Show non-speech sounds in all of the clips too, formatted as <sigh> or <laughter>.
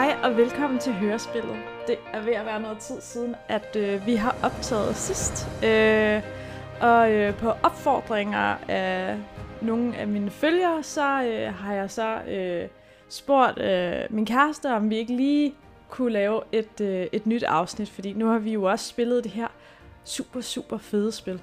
Hej og velkommen til Hørespillet. Det er ved at være noget tid siden, at øh, vi har optaget sidst. Øh, og øh, på opfordringer af nogle af mine følgere, så øh, har jeg så øh, spurgt øh, min kæreste, om vi ikke lige kunne lave et, øh, et nyt afsnit. Fordi nu har vi jo også spillet det her super, super fede spil,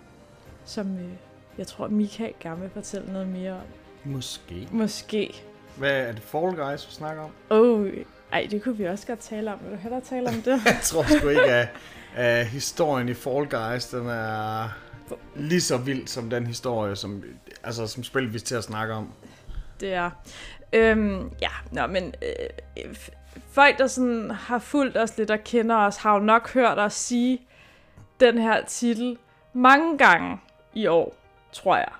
som øh, jeg tror, Mika gerne vil fortælle noget mere om. Måske. Måske. Hvad er det Fall Guys, vi snakker om? Oh, ej, det kunne vi også godt tale om. Vil du hellere tale om det? <laughs> Jeg tror sgu ikke, at, at historien i Fall Guys, den er lige så vild som den historie, som, altså, som spil vi til at snakke om. det er. Øhm, ja, nå, men øh, folk, der sådan har fulgt os lidt og kender os, har jo nok hørt os sige den her titel mange gange i år, tror jeg.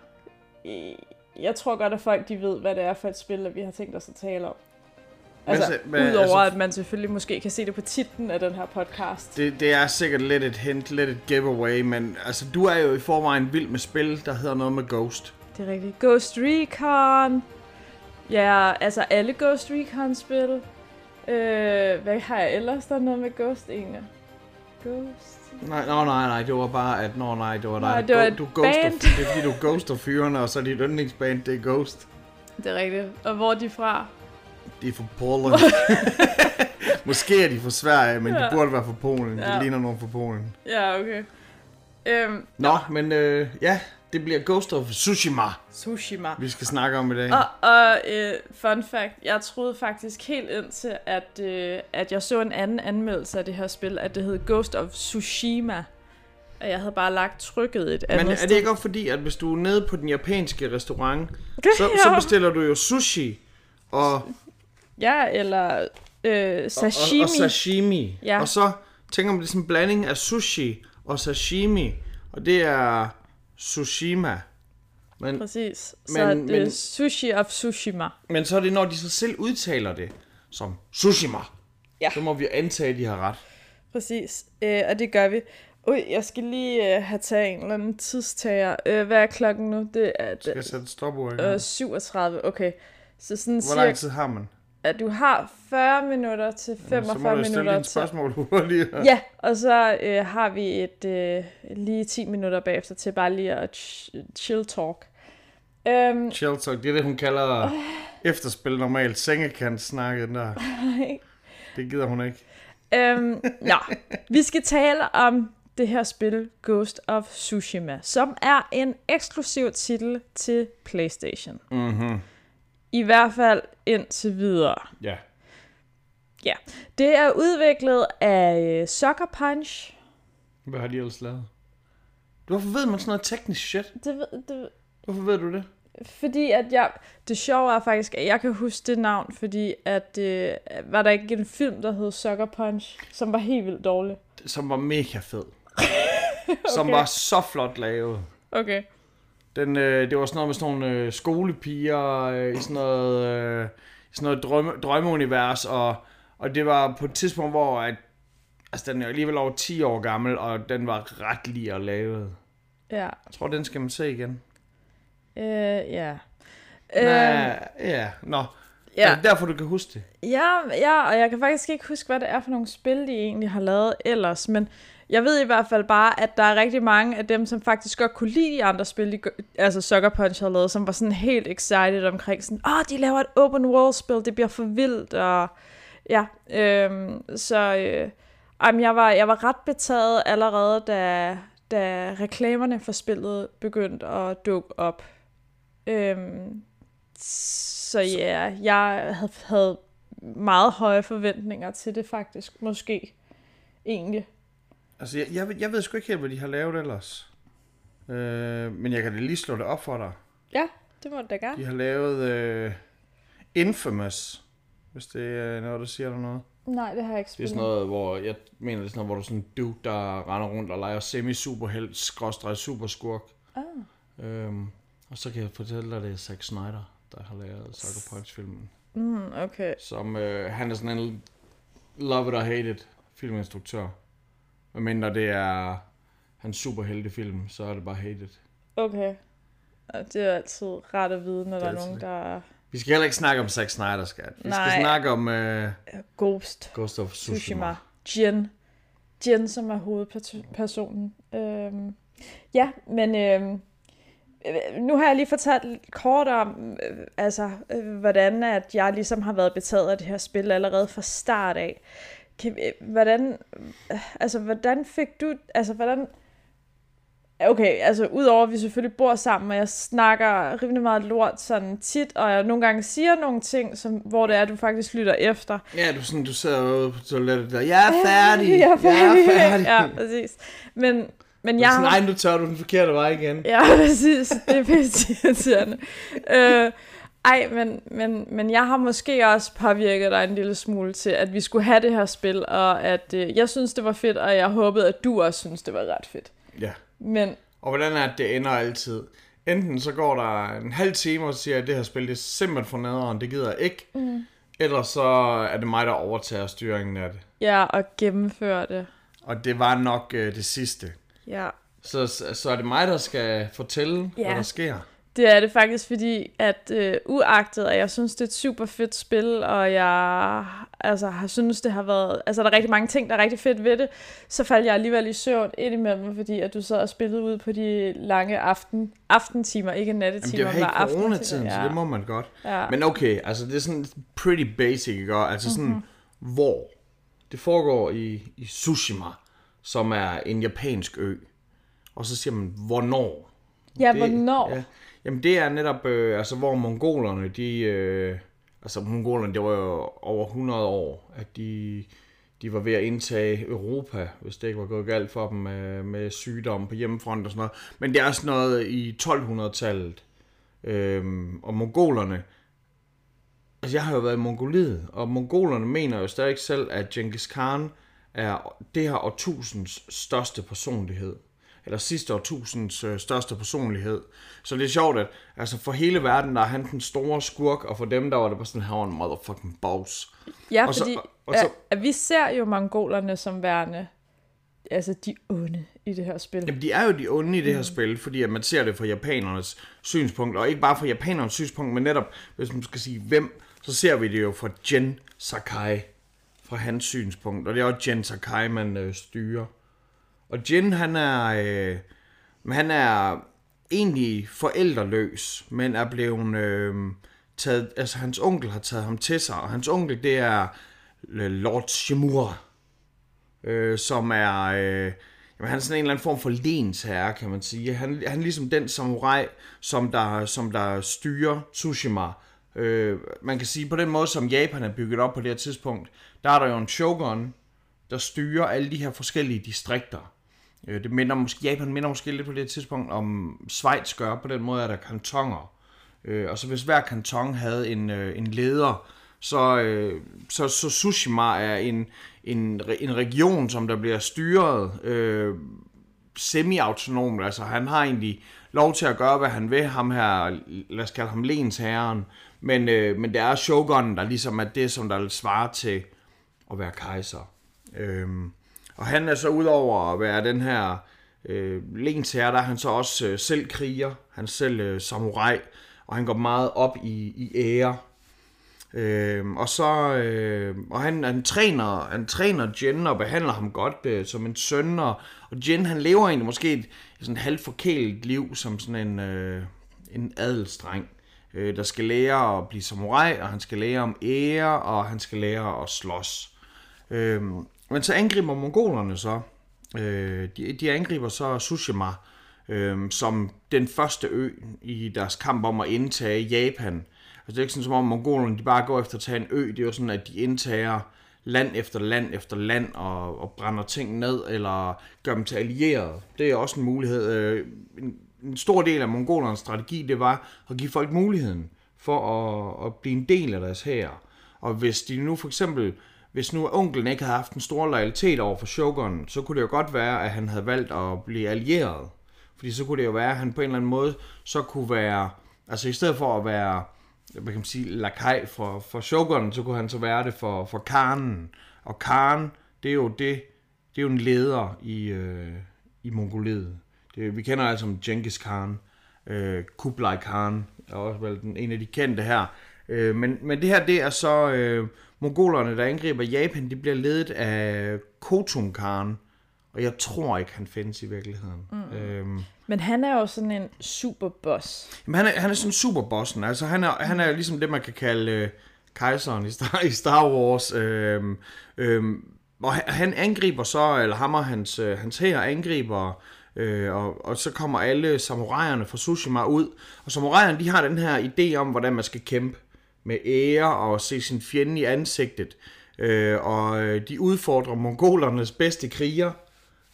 Jeg tror godt, at folk de ved, hvad det er for et spil, at vi har tænkt os at tale om. Altså, se- hvad- udover altså- at man selvfølgelig måske kan se det på titlen af den her podcast. Det, det er sikkert lidt et hint, lidt et giveaway, men altså, du er jo i forvejen vild med spil, der hedder noget med Ghost. Det er rigtigt. Ghost Recon. Ja, altså alle Ghost Recon-spil. Øh, hvad har jeg ellers, der er noget med Ghost egentlig? Ghost? Nej, nej, nej, nej, det var bare, at nå, nej, det var dig. Nej, der det var et du ghoster. Det er fordi, du ghoster fyrene, og så er dit yndlingsband, det er Ghost. Det er rigtigt. Og hvor er de fra? De er fra Polen. <laughs> Måske er de fra Sverige, men ja. Ja. de burde være fra Polen. De Ja. ligner nogen fra Polen. Ja, okay. Øhm, Nå, men øh, ja, det bliver Ghost of Tsushima, Tsushima. vi skal snakke om i dag. Og, og øh, fun fact, jeg troede faktisk helt indtil, at, øh, at jeg så en anden anmeldelse af det her spil, at det hed Ghost of Tsushima. Og jeg havde bare lagt trykket et andet Men er det ikke også fordi, at hvis du er nede på den japanske restaurant, så, så Ja. bestiller du jo sushi og, Ja, eller øh, og, sashimi. og sashimi. Ja. Og så tænker man, det er sådan en blanding af sushi og sashimi, og det er Tsushima. Men, Præcis. Så Men- det er men- sushi of Tsushima. men så er det, når de så selv udtaler det som Tsushima. Ja. Så må vi antage, at de har ret. Præcis. Øh, og det gør vi. Ui, jeg skal lige øh, have taget en eller anden tidstager. Øh, hvad er klokken nu? Det er Skal jeg sætte i øh, 37. Okay. Så sådan Hvor lang tid har man? At du har 40 minutter til 45 så må minutter til... spørgsmål <laughs> hurtigt. Ja, og så øh, har vi et øh, lige 10 minutter bagefter til bare lige at ch- chill talk. Øhm, Chill talk, det er det, hun kalder efterspil normalt. Sengekant snakke der. <laughs> Det gider hun ikke. Øhm, nå, vi skal tale om det her spil Ghost of Tsushima, som er en eksklusiv titel til PlayStation. Mhm. I hvert fald indtil videre. Ja. Ja, det er udviklet af øh, Sucker Punch. Hvad har de ellers lavet? Hvorfor ved man sådan noget teknisk shit? Det, ved- det, Hvorfor ved du det? fordi at jeg, det sjove er faktisk, at jeg kan huske det navn, fordi at øh, var der ikke en film, der hed Sucker Punch, som var helt vildt dårlig. Som var mega fed. <laughs> Som Okay. var så flot lavet. Okay. Den, øh, det var sådan noget med sådan nogle øh, skolepiger øh, i sådan noget, øh, i sådan noget drømme, drømmeunivers, og, og det var på et tidspunkt, hvor at, altså, den er alligevel over 10 år gammel, og den var ret lige at lave. Ja. Jeg tror, den skal man se igen. Øh, ja. Øh, Øh, ja, nå. Ja. Er det derfor, du kan huske det? Ja, ja, og jeg kan faktisk ikke huske, hvad det er for nogle spil, de egentlig har lavet ellers, men jeg ved i hvert fald bare, at der er rigtig mange af dem, som faktisk godt kunne lide de andre spil, de, altså Sucker Punch har lavet, som var sådan helt excited omkring sådan, åh, oh, de laver et open world spil, det bliver for vildt, og ja, øhm, så øh, jamen, jeg, var, jeg var ret betaget allerede, da, da reklamerne for spillet begyndte at dukke op. Øhm, så ja, jeg havde, havde meget høje forventninger til det faktisk, måske. Egentlig. Altså, jeg, jeg, ved- jeg ved sgu ikke helt, hvad de har lavet ellers. Øh, men jeg kan da lige slå det op for dig. Ja, det må du da gerne. De har lavet øh, Infamous, hvis det er noget, der siger dig noget. Nej, det har jeg ikke Det er spillet. sådan noget, hvor jeg mener, det er sådan noget, hvor du er sådan en dude, der render rundt og leger semi-superhelt, skråstrej superskurk. Ah. Øhm, og så kan jeg fortælle dig, det er Zack Snyder, der har lavet Sucker Punch-filmen. Mm, okay. Som, øh, han er sådan en love it or hate it filminstruktør. Og mindre det er hans superheltefilm, så er det bare hate it. Okay. Og det er altid rart at vide, når Det der er nogen, det. der Vi skal heller ikke snakke om Zack Snyder, skat. Vi Nej. skal snakke om uh, Ghost. Ghost of Tsushima. Tsushima. Jin. Jin, som er hovedpersonen. Øhm, ja, men øhm, øh, nu har jeg lige fortalt kort om, øh, altså, øh, hvordan at jeg ligesom har været betaget af det her spil allerede fra start af. Kan, hvordan, altså, hvordan fik du, altså, hvordan, Okay, altså udover at vi selvfølgelig bor sammen, og jeg snakker rimelig meget lort sådan tit, og jeg nogle gange siger nogle ting, som, hvor det er, at du faktisk lytter efter. Ja, du, sådan, du sidder ude på toilettet der. Jeg er færdig. Jeg er færdig. Jeg er færdig. ja, præcis. Men, men Jeg jeg sådan, har... nej, nu tør du den forkerte vej igen. Ja, <laughs> præcis. Det er pisse irriterende. øh, ej, men, men, men jeg har måske også påvirket dig en lille smule til, at vi skulle have det her spil, og at øh, jeg synes, det var fedt, og jeg håbede, at du også synes, det var ret fedt. Ja. Men Og hvordan er det, det ender altid? Enten så går der en halv time og siger, at det her spil det er simpelthen for nederen, det gider jeg ikke. Mm. Eller så er det mig, der overtager styringen af det. ja, og gennemføre det. Og det var nok øh, det sidste. Ja. Så, så er det mig, der skal fortælle. Ja. hvad der sker. Det er det faktisk, fordi at øh, uagtet, at jeg synes, det er et super fedt spil, og jeg altså, har synes, det har været... Altså, der er rigtig mange ting, der er rigtig fedt ved det, så faldt jeg alligevel i søvn indimellem, fordi at du sad og spillede ud på de lange aften, aftentimer, ikke Jamen, det er nattetimer, jo her i aftentimer. coronatiden, så det må man godt. Ja. Men okay, altså det er sådan pretty basic, ikke? Og Altså sådan, mm-hmm. hvor? Det foregår i, i Tsushima, som er en japansk ø. Og så siger man, hvornår? Ja, det, hvornår? Ja. Jamen det er netop, øh, altså hvor mongolerne, de, øh, altså mongolerne, det var jo over 100 år, at de, de var ved at indtage Europa, hvis det ikke var gået galt for dem med, med sygdom på hjemmefront og sådan noget. Men det er sådan noget i 1200-tallet. Øhm, og mongolerne, altså jeg har jo været i Mongoliet, og mongolerne mener jo stadig selv, at Genghis Khan er det her årtusinds største personlighed. Eller sidste årtusinds øh, største personlighed. Så det er sjovt, at altså for hele verden, der er han den store skurk, og for dem, der var det bare sådan, han var en motherfucking boss. Ja, Og så- fordi og så- at, at vi ser jo mongolerne som værende altså de onde i det her spil. Jamen, de er jo de onde i det her mm. spil, fordi at man ser det fra japanernes synspunkt, og ikke bare fra japanernes synspunkt, men netop, hvis man skal sige hvem, så ser vi det jo fra Gen Sakai, fra hans synspunkt, og det er også Gen Sakai, man øh, styrer. Og Jin, han er, øh, men han er egentlig forældreløs, men er blevet øh, taget, altså hans onkel har taget ham til sig, og hans onkel, det er øh, Lord Shimura, øh, som er, øh, jamen, han er sådan en eller anden form for lensherre, kan man sige. Han, han er ligesom den samurai, som der, som der styrer Tsushima. Øh, man kan sige på den måde, som Japan er bygget op på det her tidspunkt, der er der jo en shogun, der styrer alle de her forskellige distrikter. Øh, Det minder måske, Japan minder måske lidt på det tidspunkt om Schweiz gør, på den måde er der kantoner. Øh, og så hvis hver kanton havde en, øh, en leder, så, øh, så, så Tsushima er en, en, en region, som der bliver styret øh, semi-autonomt. Altså han har egentlig lov til at gøre, hvad han vil, ham her, lad os kalde ham lensherren. Men, øh, men det er shogunen, der ligesom er det, som der svarer til at være kejser. Øhm, og han er så udover at være den her øh, lensherre, der er han så også øh, selv kriger. Han er selv øh, samurai, og han går meget op i, i ære. Øh, og så øh, og han, han træner han træner Jen og behandler ham godt øh, som en søn og, og Jen han lever egentlig måske et, et sådan halvt forkælet liv som sådan en øh, en adelsdreng øh, der skal lære at blive samurai og han skal lære om ære og han skal lære at slås. Øh, men så angriber mongolerne så. Øh, de, de angriber så Tsushima øh, som den første ø i deres kamp om at indtage Japan. Altså det er ikke sådan som om mongolerne de bare går efter at tage en ø. Det er jo sådan, at de indtager land efter land efter land og, og brænder ting ned eller gør dem til allierede. Det er også en mulighed. Øh, en, en stor del af mongolernes strategi, det var at give folk muligheden for at, at blive en del af deres hær. Og hvis de nu for eksempel, hvis nu onklen ikke havde haft en stor loyalitet over for shogunen, så kunne det jo godt være, at han havde valgt at blive allieret. Fordi så kunne det jo være, at han på en eller anden måde så kunne være, altså i stedet for at være, hvad kan man sige, lakaj for, for shogunen, så kunne han så være det for, for Karnen. Og Karn, det er jo det, det er jo en leder i, øh, i Mongoliet. Det, vi kender altså som Genghis Khan, øh, Kublai Khan, er også vel den, en af de kendte her. Øh, men, men det her, det er så øh, mongolerne, der angriber Japan, de bliver ledet af Khotun Khan, og jeg tror ikke, han findes i virkeligheden. Mm. Øhm, Men han er jo sådan en superboss. Jamen, han er, han er sådan superbossen. Altså, han er, han er ligesom det, man kan kalde øh, kejseren i Star, i Star Wars. Øhm, øhm, og han, han angriber så, eller ham og hans, øh, hans her angriber, øh, og, og så kommer alle samuraierne fra Tsushima ud. Og samuraierne, de har den her idé om, hvordan man skal kæmpe med ære og se sin fjende i ansigtet. Øh, og øh, de udfordrer mongolernes bedste kriger,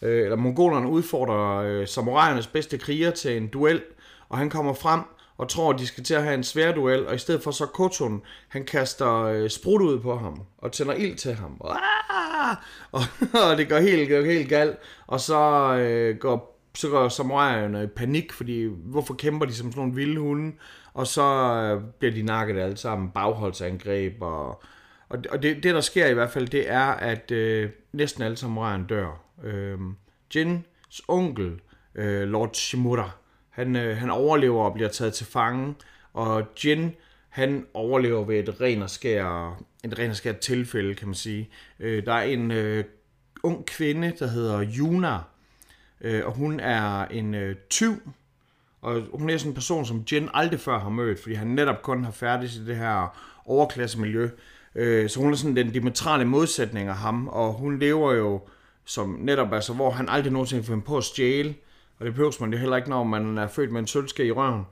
øh, eller mongolerne udfordrer øh, samuraiernes bedste kriger til en duel, og han kommer frem og tror, at de skal til at have en svær duel, og i stedet for så Kotun, han kaster øh, sprut ud på ham, og tænder ild til ham. Og, <laughs> og, og det går helt, går helt galt, og så øh, går så går samuraierne i panik, fordi hvorfor kæmper de som sådan nogle vilde hunde? Og så øh, bliver de nakket alle sammen, bagholdsangreb, og, og, og det, det der sker i hvert fald, det er, at øh, næsten alle samuraierne dør. Øh, Jins onkel, øh, Lord Shimura, han, øh, han overlever og bliver taget til fange, og Jin, han overlever ved et ren og skær, et ren og skær tilfælde, kan man sige. Øh, der er en øh, ung kvinde, der hedder Yuna, øh, og hun er en øh, tyv, og hun er sådan en person, som Jin aldrig før har mødt, fordi han netop kun har færdigt i det her overklassemiljø. Øh, så hun er sådan den diametrale modsætning af ham, og hun lever jo som netop, altså, hvor han aldrig nogensinde finder på at stjæle, og det behøver man det heller ikke, når man er født med en sølvske i røven,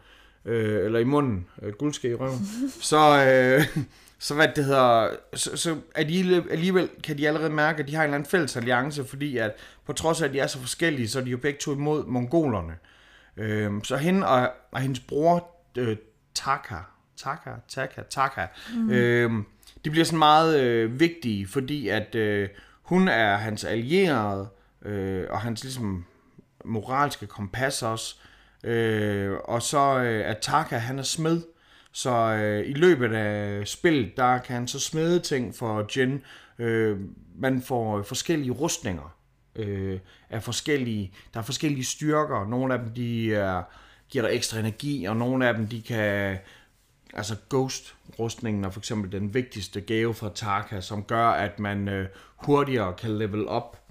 øh, eller i munden, øh, guldske i røven. <laughs> så, øh, så hvad det hedder, så, så er de, alligevel kan de allerede mærke, at de har en eller anden fælles alliance, fordi at på trods af, at de er så forskellige, så er de jo begge to imod mongolerne. Øh, så hende og, og hendes bror, øh, Taka, Taka, Taka, Taka, mm. øh, de bliver sådan meget øh, vigtige, fordi at øh, hun er hans allierede, øh, og hans ligesom moralske kompas også. Øh, og så øh, er Taka, han er smed. Så øh, i løbet af spillet, der kan han så smede ting for Jin. Øh, man får forskellige rustninger øh, er forskellige, der er forskellige styrker. Nogle af dem, de er, giver dig ekstra energi, og nogle af dem, de kan, altså Ghost-rustningen er for eksempel den vigtigste gave fra Tarka, som gør, at man øh, hurtigere kan level op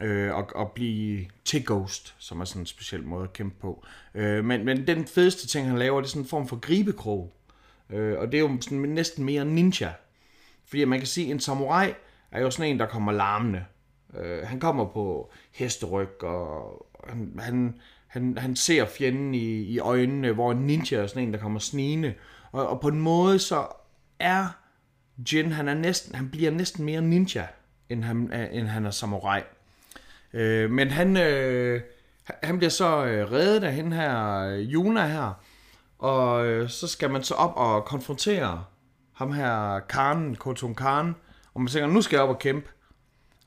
øh, og, og blive til Ghost, som er sådan en speciel måde at kæmpe på. Øh, men, men den fedeste ting, han laver, det er sådan en form for gribekrog. Øh, og det er jo sådan næsten mere ninja. Fordi man kan sige, at en samurai er jo sådan en, der kommer larmende. Øh, han kommer på hesteryg, og han, han, han, han ser fjenden i, i øjnene, hvor en ninja er sådan en, der kommer snigende. Og, og på en måde så er Jin, han, er næsten, han bliver næsten mere ninja, end han, end han er samurai. Øh, men han, øh, han bliver så øh, reddet af hende her, Juna her, og øh, så skal man så op og konfrontere ham her, Karen, Kotun Karen, og man tænker, nu skal jeg op og kæmpe.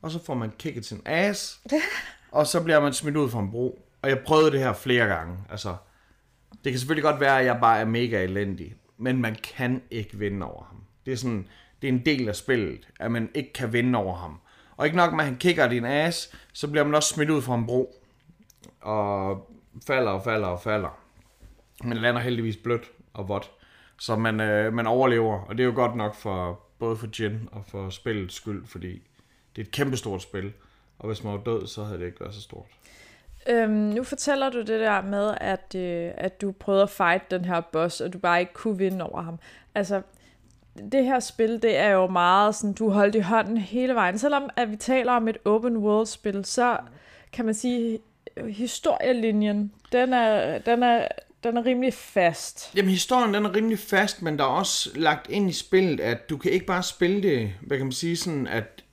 Og så får man kicket sin ass, <laughs> og så bliver man smidt ud fra en bro. Og jeg prøvede det her flere gange. Altså, det kan selvfølgelig godt være, at jeg bare er mega elendig, men man kan ikke vinde over ham. Det er sådan, det er en del af spillet, at man ikke kan vinde over ham. Og ikke nok med, at han kigger din ass, så bliver man også smidt ud fra en bro. Og falder og falder og falder. Men lander heldigvis blødt og vådt. Så man, øh, man overlever, og det er jo godt nok for både for Jin og for spillets skyld, fordi det er et kæmpestort spil. Og hvis man var død, så havde det ikke været så stort. Øhm, nu fortæller du det der med, at, øh, at du prøvede at fight den her boss, og du bare ikke kunne vinde over ham. Altså, det her spil, det er jo meget sådan, du holdt i hånden hele vejen. Selvom at vi taler om et open world spil, så kan man sige, historielinjen, den er, den er, den er rimelig fast. Jamen, historien den er rimelig fast, men der er også lagt ind i spillet, at du kan ikke bare spille det, hvad kan man sige, sådan at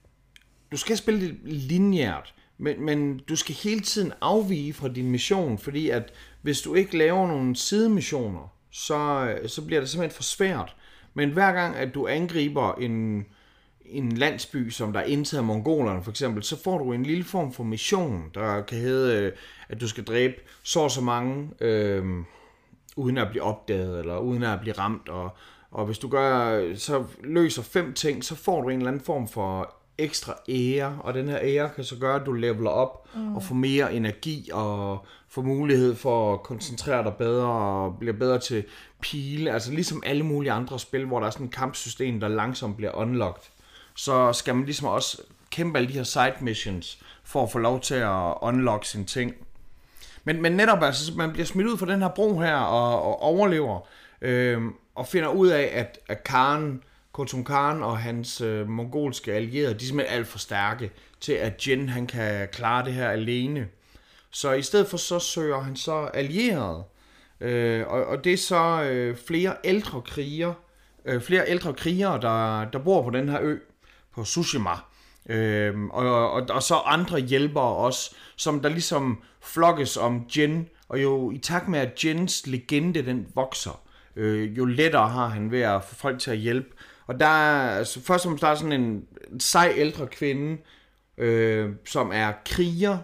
du skal spille det lineært, men, men du skal hele tiden afvige fra din mission, fordi at hvis du ikke laver nogle sidemissioner, så, så bliver det simpelthen for svært. Men hver gang, at du angriber en, en landsby, som der er indtaget af mongolerne for eksempel, så får du en lille form for mission, der kan hedde, at du skal dræbe så og så mange, øh, uden at blive opdaget, eller uden at blive ramt, og, og hvis du gør, så løser fem ting, så får du en eller anden form for ekstra ære, og den her ære kan så gøre, at du leveler op mm. og får mere energi og får mulighed for at koncentrere dig bedre og bliver bedre til pile. Altså ligesom alle mulige andre spil, hvor der er sådan et kampsystem, der langsomt bliver unlocked, så skal man ligesom også kæmpe alle de her side missions for at få lov til at unlock sine ting. Men, men netop altså, man bliver smidt ud fra den her bro her og, og overlever, øh, og finder ud af, at, at Karen, Khotun Khan og hans øh, mongolske allierede, de er simpelthen alt for stærke til, at Jin han kan klare det her alene. Så i stedet for så søger han så allierede, øh, og, og det er så øh, flere ældre kriger, øh, flere ældre krigere, der, der bor på den her ø, på Tsushima. Øhm, og, og, og så andre hjælpere også, som der ligesom flokkes om Jin, og jo i takt med, at Jins legende den vokser, øh, jo lettere har han ved at få folk til at hjælpe. Og der er, altså, først som fremmest der er sådan en, en sej ældre kvinde, øh, som er kriger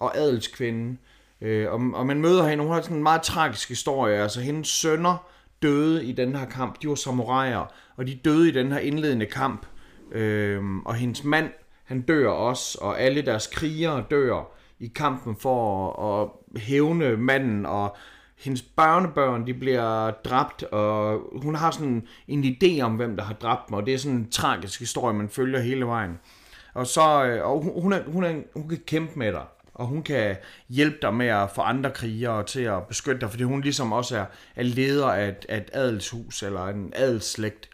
og adelskvinde. Øh, og, og man møder hende, hun har sådan en meget tragisk historie. Altså hendes sønner døde i den her kamp, de var samuraier, og de døde i den her indledende kamp. Øh, og hendes mand, han dør også, og alle deres krigere dør i kampen for at, at hævne manden, og hendes børnebørn, de bliver dræbt, og hun har sådan en idé om, hvem der har dræbt dem, og det er sådan en tragisk historie, man følger hele vejen. Og så, øh, og hun, hun, er, hun, er, hun kan kæmpe med dig, og hun kan hjælpe dig med at få andre krigere til at beskytte dig, fordi hun ligesom også er, er leder af et, af et adelshus, eller en adelsslægt.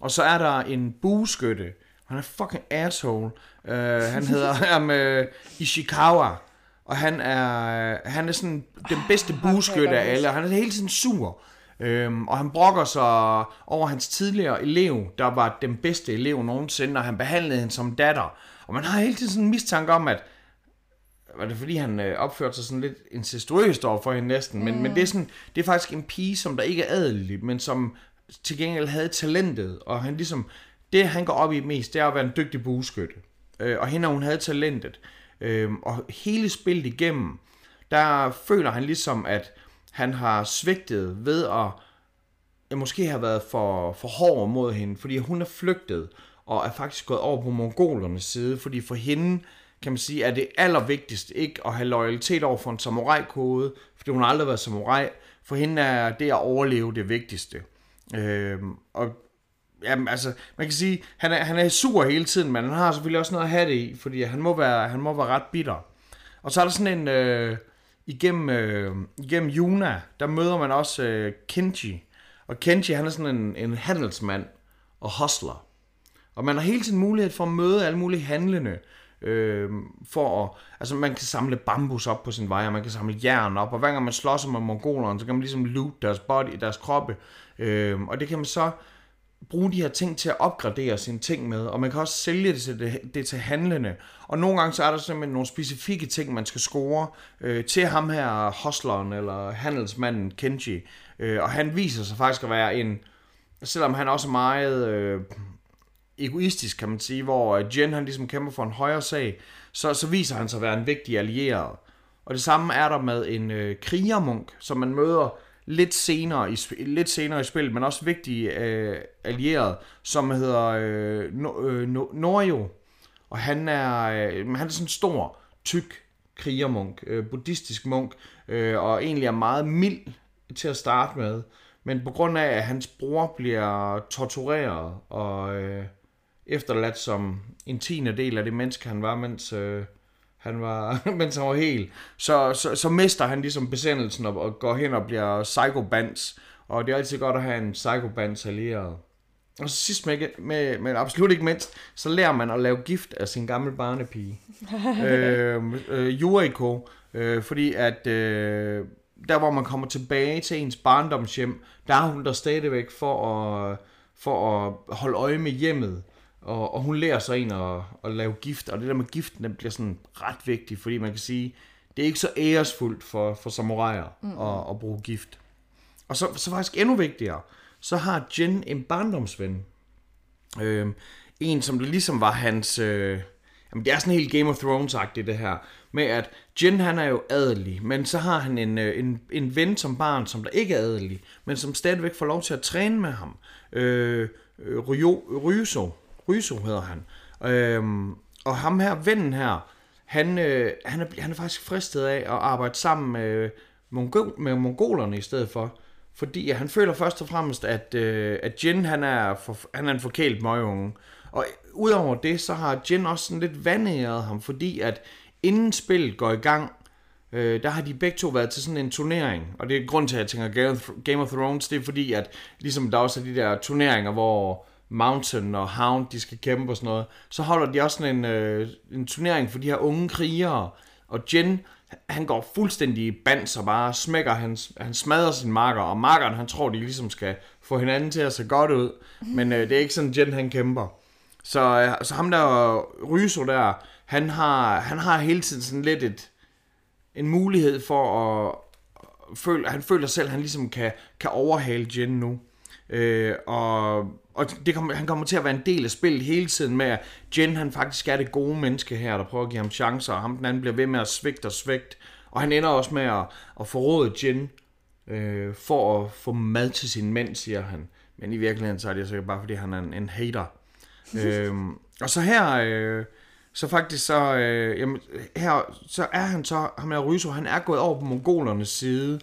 Og så er der en bueskytte, han er fucking asshole. Uh, han hedder <laughs> um, uh, Ishikawa, og han er, han er sådan den bedste bueskytte af alle, og han er hele tiden sur. Øhm, og han brokker sig over hans tidligere elev, der var den bedste elev nogensinde, og han behandlede hende som datter. Og man har hele tiden sådan en mistanke om, at var det fordi han øh, opførte sig sådan lidt incestuøst over for hende næsten, men, mm. men det, er sådan, det er faktisk en pige, som der ikke er adelig, men som til gengæld havde talentet, og han ligesom, det han går op i mest, det er at være en dygtig bueskytte. Øh, og hende, hun havde talentet. Øh, og hele spillet igennem, der føler han ligesom, at han har svigtet ved at jeg måske har været for, for hård mod hende, fordi hun er flygtet og er faktisk gået over på mongolernes side, fordi for hende, kan man sige, er det allervigtigste ikke at have loyalitet over for en samurai-kode, fordi hun har aldrig været samurai. For hende er det at overleve det vigtigste. Øhm, og jamen, altså, man kan sige, han er, han er sur hele tiden, men han har selvfølgelig også noget at have det i, fordi han må være, han må være ret bitter. Og så er der sådan en, øh, igennem, øh, igennem Yuna, der møder man også øh, Kenji. Og Kenji, han er sådan en, en handelsmand og hustler. Og man har hele tiden mulighed for at møde alle mulige handlende. Øh, for at, altså man kan samle bambus op på sin vej, og man kan samle jern op, og hver gang man slås med mongolerne, så kan man ligesom loot deres body, deres kroppe. Øh, og det kan man så bruge de her ting til at opgradere sine ting med, og man kan også sælge det til, det, det til handlende. Og nogle gange så er der simpelthen nogle specifikke ting, man skal score øh, til ham her, hustleren eller handelsmanden Kenji. Øh, og han viser sig faktisk at være en, selvom han også er meget øh, egoistisk, kan man sige, hvor øh, Jen han ligesom kæmper for en højere sag, så, så viser han sig at være en vigtig allieret. Og det samme er der med en øh, krigermunk, som man møder lidt senere i, lidt senere i spillet, men også vigtige øh, allieret, som hedder øh, no, øh, no, Norio. Og han er, øh, han er sådan en stor, tyk krigermunk, øh, buddhistisk munk, øh, og egentlig er meget mild til at starte med. Men på grund af, at hans bror bliver tortureret og øh, efterladt som en tiende del af det menneske, han var, mens, øh, han var, <laughs> mens han var helt, så, så, så mister han ligesom besendelsen og, og går hen og bliver psychobands. Og det er altid godt at have en psychobands allieret. Og så sidst med, med, men absolut ikke mindst, så lærer man at lave gift af sin gamle barnepige. <laughs> øh, øh, Yuriko, øh, fordi at øh, der hvor man kommer tilbage til ens barndomshjem, der er hun der stadigvæk for at, for at holde øje med hjemmet. Og, og hun lærer sig en at, at lave gift, og det der med giften, den bliver sådan ret vigtigt, fordi man kan sige, det er ikke så æresfuldt for, for samuraier mm. at, at bruge gift. Og så, så faktisk endnu vigtigere, så har Jen en barndomsven. Øh, en, som det ligesom var hans... Øh, jamen, det er sådan helt Game of Thrones-agtigt, det her. Med at Jen, han er jo adelig, men så har han en, øh, en, en ven som barn, som der ikke er adelig, men som stadigvæk får lov til at træne med ham. Øh, Ryo, Ryuso, Ryso hedder han. Øhm, og ham her, vennen her, han, øh, han, er, han er faktisk fristet af at arbejde sammen med, mongol, med mongolerne i stedet for. Fordi han føler først og fremmest, at, øh, at Jin han er, for, han er en forkælet møgeunge. Og udover det, så har Jin også sådan lidt vandæret ham, fordi at inden spillet går i gang, øh, der har de begge to været til sådan en turnering. Og det er grund til, at jeg tænker Game of Thrones, det er fordi, at ligesom der også er de der turneringer, hvor Mountain og Hound, de skal kæmpe og sådan noget, så holder de også sådan en, øh, en turnering for de her unge krigere. Og Jen, han går fuldstændig i bands og bare smækker, han, han smadrer sin marker, og markeren, han tror, de ligesom skal få hinanden til at se godt ud. Men øh, det er ikke sådan, Jen, han kæmper. Så, øh, så ham der Ryso der, han har, han har hele tiden sådan lidt et, en mulighed for at føle, han føler selv, at han ligesom kan, kan overhale Jen nu. Øh, og og det kommer, han kommer til at være en del af spillet hele tiden med, at Jen han faktisk er det gode menneske her, der prøver at give ham chancer, og ham den anden bliver ved med at svigte og svigte. Og han ender også med at, at forråde Jen øh, for at få mad til sin mænd, siger han. Men i virkeligheden så er det sikkert bare, fordi han er en, en hater. <laughs> øh, og så her, øh, så faktisk så, øh, jamen, her, så er han så, ham her Ryso, han er gået over på mongolernes side,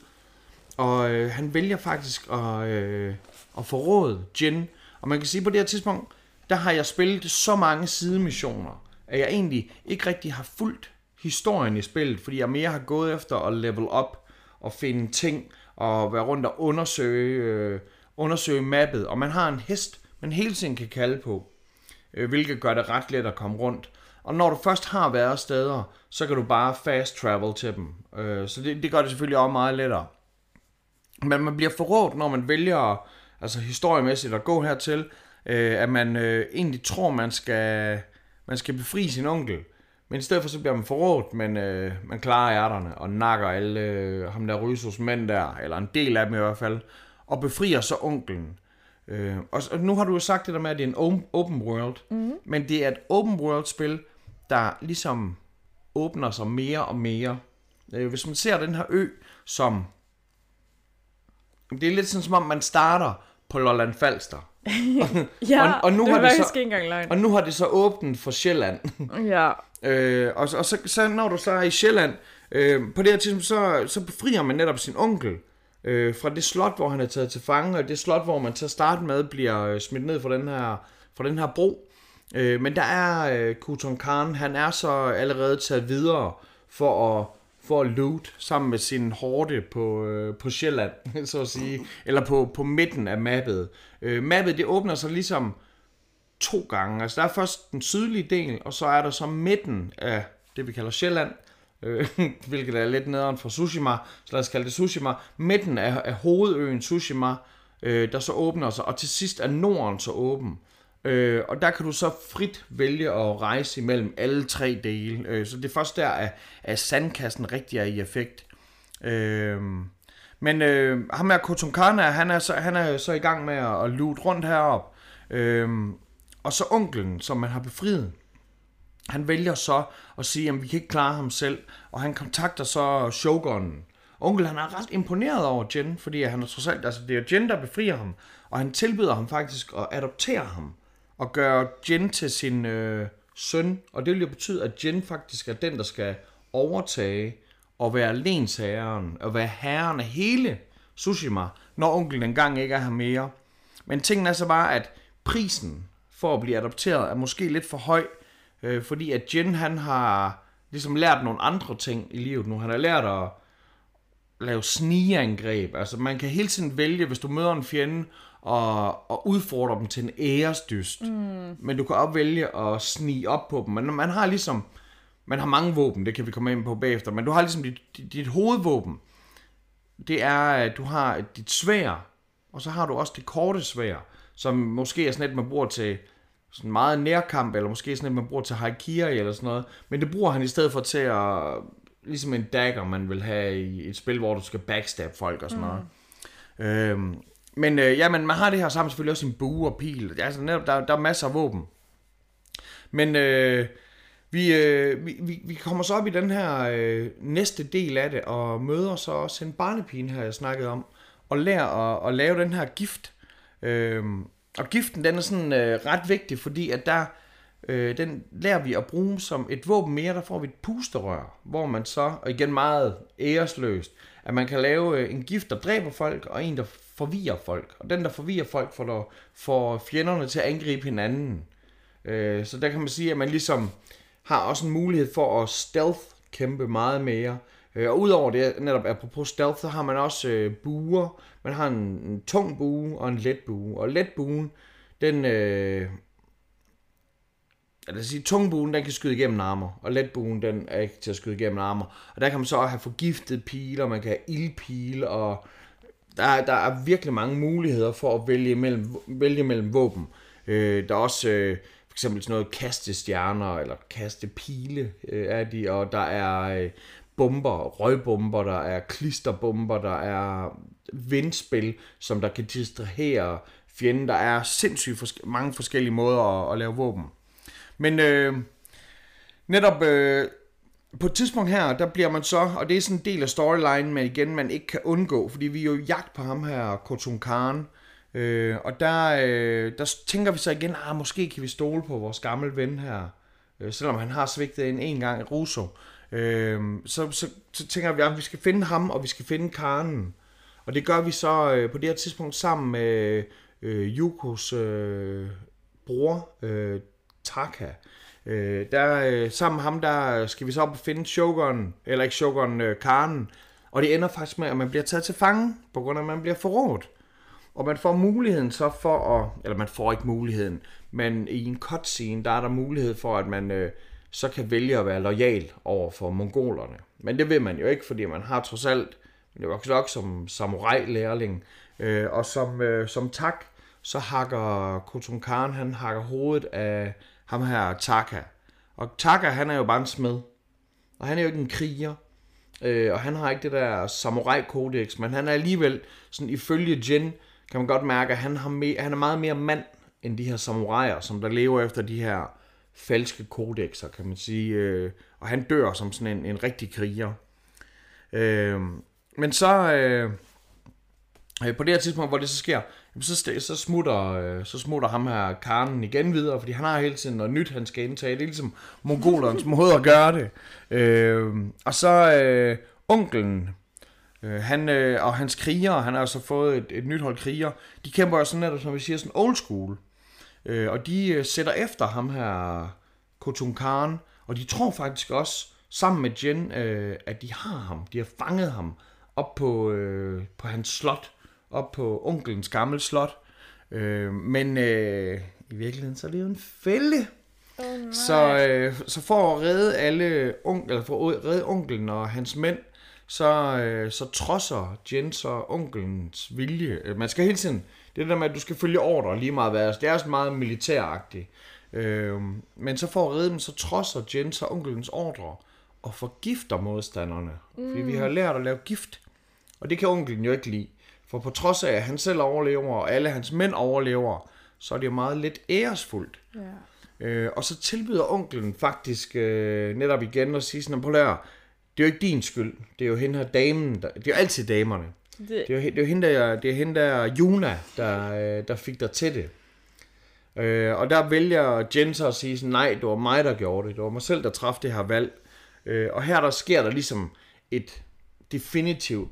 og øh, han vælger faktisk at, øh, og forråde Jin, og man kan sige, at på det her tidspunkt, der har jeg spillet så mange sidemissioner, at jeg egentlig ikke rigtig har fulgt historien i spillet, fordi jeg mere har gået efter at level up og finde ting og være rundt og undersøge, øh, undersøge mappet. Og man har en hest, man hele tiden kan kalde på, øh, hvilket gør det ret let at komme rundt. Og når du først har været steder, så kan du bare fast travel til dem. Øh, så det, det gør det selvfølgelig også meget lettere. Men man bliver forrådt, når man vælger altså historiemæssigt at gå hertil, øh, at man øh, egentlig tror, man skal, man skal befri sin onkel. Men i stedet for så bliver man forrådt, men øh, man klarer ærterne og nakker alle øh, ham der Rysos mænd der, eller en del af dem i hvert fald, og befrier så onkelen. Øh, og, og nu har du jo sagt det der med, at det er en open world, mm. men det er et open world spil, der ligesom åbner sig mere og mere. Øh, hvis man ser den her ø som det er lidt sådan, som om man starter på Lolland Falster. <laughs> ja, og, og nu det har det så, ikke engang løgn. Og nu har det så åbent for Sjælland. <laughs> ja. Øh, og, og så, så når du så er i Sjælland, øh, på det her tidspunkt, så, så befrier man netop sin onkel øh, fra det slot, hvor han er taget til fange, og det slot, hvor man til at starte med bliver øh, smidt ned fra den her, fra den her bro. Øh, men der er øh, Kuton Khan, han er så allerede taget videre for at for at loot sammen med sin hårde på, øh, på Sjælland, <laughs> så at sige, eller på, på midten af mappet. Øh, mappet det åbner sig ligesom to gange. Altså der er først den sydlige del, og så er der så midten af det vi kalder Sjælland, øh, <laughs> hvilket er lidt nederen for Tsushima, så lad os kalde det Tsushima. Midten af, af hovedøen Tsushima, øh, der så åbner sig, og til sidst er Norden så åben. Øh, Øh, og der kan du så frit vælge at rejse imellem alle tre dele. Øh, så det er først der, at, at sandkassen rigtig er i effekt. Øh, men øh, ham her Kotunkana, han er, så, han er så i gang med at, at loot rundt herop. Øh, og så onklen, som man har befriet, han vælger så at sige, at vi kan ikke klare ham selv. Og han kontakter så Shogunen. Onkel han er ret imponeret over Jen, fordi han er trods alt, altså det er Jen, der befrier ham. Og han tilbyder ham faktisk at adoptere ham og gøre Jin til sin øh, søn, og det vil jo betyde, at Jin faktisk er den, der skal overtage og være lensherren, og være herren af hele Tsushima, når onkelen engang ikke er her mere. Men tingen er så bare, at prisen for at blive adopteret er måske lidt for høj, øh, fordi at Jin han har ligesom lært nogle andre ting i livet nu. Han har lært at lave snigeangreb. Altså man kan hele tiden vælge, hvis du møder en fjende, og, og udfordre dem til en æresdyst. Mm. Men du kan også vælge at snige op på dem. Men man har ligesom, man har mange våben, det kan vi komme ind på bagefter, men du har ligesom dit, dit, dit hovedvåben. Det er, at du har dit svær, og så har du også det korte svær, som måske er sådan et, man bruger til sådan meget nærkamp, eller måske sådan et, man bruger til haikiri eller sådan noget. Men det bruger han i stedet for til at, ligesom en dagger, man vil have i et spil, hvor du skal backstab folk og sådan mm. noget. Øhm, men øh, ja, men man har det her sammen selvfølgelig også sin bue og pil. Altså, netop, der, der er masser af våben. Men øh, vi, øh, vi, vi, vi kommer så op i den her øh, næste del af det, og møder så også en barnepige her, jeg snakkede om, og lærer at, at lave den her gift. Øh, og giften, den er sådan øh, ret vigtig, fordi at der øh, den lærer vi at bruge som et våben mere. Der får vi et pusterør, hvor man så, og igen meget æresløst, at man kan lave øh, en gift, der dræber folk, og en, der forvirrer folk. Og den, der forvirrer folk, får, der, får fjenderne til at angribe hinanden. Øh, så der kan man sige, at man ligesom har også en mulighed for at stealth kæmpe meget mere. Øh, og udover det, netop apropos stealth, så har man også øh, buer. Man har en, en tung bue og en let bue. Og let buen, den... Øh, lad os sige, tungbuen, den kan skyde igennem armer, og letbuen, den er ikke til at skyde igennem armer. Og der kan man så have forgiftet piler, man kan have ildpile, og der, der er virkelig mange muligheder for at vælge mellem, vælge mellem våben. Øh, der er også øh, for eksempel sådan noget kastestjerner, eller kastepile øh, er de, og der er øh, bomber, røgbomber, der er klisterbomber, der er vindspil, som der kan distrahere fjenden. Der er sindssygt forske- mange forskellige måder at, at lave våben. Men øh, netop øh, på et tidspunkt her, der bliver man så, og det er sådan en del af storyline, men igen, man ikke kan undgå, fordi vi er jo jagt på ham her, Khotun Khan, øh, og der, øh, der tænker vi så igen, ah, måske kan vi stole på vores gamle ven her, øh, selvom han har svigtet en en gang Russo. Øh, så, så, så tænker vi, at vi skal finde ham, og vi skal finde Karnen. Og det gør vi så øh, på det her tidspunkt sammen med øh, Yukos øh, bror, øh, Taka. Øh, der, øh, sammen med ham, der skal vi så op og finde Shogun, eller ikke Shogun, øh, Karen. Og det ender faktisk med, at man bliver taget til fange, på grund af, at man bliver forrådt. Og man får muligheden så for at, eller man får ikke muligheden, men i en cutscene, der er der mulighed for, at man øh, så kan vælge at være lojal over for mongolerne. Men det vil man jo ikke, fordi man har trods alt, men det var nok som samurai-lærling, øh, og som, øh, som tak, så hakker Kotun Khan, han hakker hovedet af ham her Taka. Og Taka, han er jo bare en smed. Og han er jo ikke en kriger. Øh, og han har ikke det der samurai-kodex, men han er alligevel, sådan ifølge Jin, kan man godt mærke, at han, har me- han er meget mere mand, end de her samuraier, som der lever efter de her falske kodexer, kan man sige. Øh, og han dør som sådan en, en rigtig kriger. Øh, men så, øh, øh på det her tidspunkt, hvor det så sker, så, så, smutter, øh, så smutter ham her Karnen igen videre, fordi han har hele tiden noget nyt, han skal indtage. Det er ligesom mongolernes <laughs> måde at gøre det. Øh, og så øh, onkelen, øh, han, øh, og hans krigere, han har altså fået et, et nyt hold krigere, de kæmper jo sådan netop, som vi siger, sådan old school. Øh, og de øh, sætter efter ham her, Kotun Khan, og de tror faktisk også, sammen med Jen, øh, at de har ham, de har fanget ham op på, øh, på hans slot op på onkelens gamle slot. Øh, men øh, i virkeligheden så er det jo en fælde. Oh, så, øh, så for at redde alle onkel, for at redde onkelen og hans mænd, så, øh, så trodser Jens og onkelens vilje. Øh, man skal hele tiden, det der med, at du skal følge ordre lige meget hvad. Det er også meget militæragtigt. Øh, men så for at redde dem, så trodser Jens og onkelens ordre og forgifter modstanderne. Mm. Fordi vi har lært at lave gift. Og det kan onkelen jo ikke lide. For på trods af, at han selv overlever, og alle hans mænd overlever, så er det jo meget lidt æresfuldt. Ja. Øh, og så tilbyder onklen faktisk øh, netop igen at sige sådan, på lærer, det er jo ikke din skyld. Det er jo hende her damen. Der, det er jo altid damerne. Det, det, er, jo, det er hende der, det er hende der Juna, der, øh, der fik dig til det. Øh, og der vælger Jens at sige sådan, nej, det var mig, der gjorde det. Det var mig selv, der træffede det her valg. Øh, og her der sker der ligesom et definitivt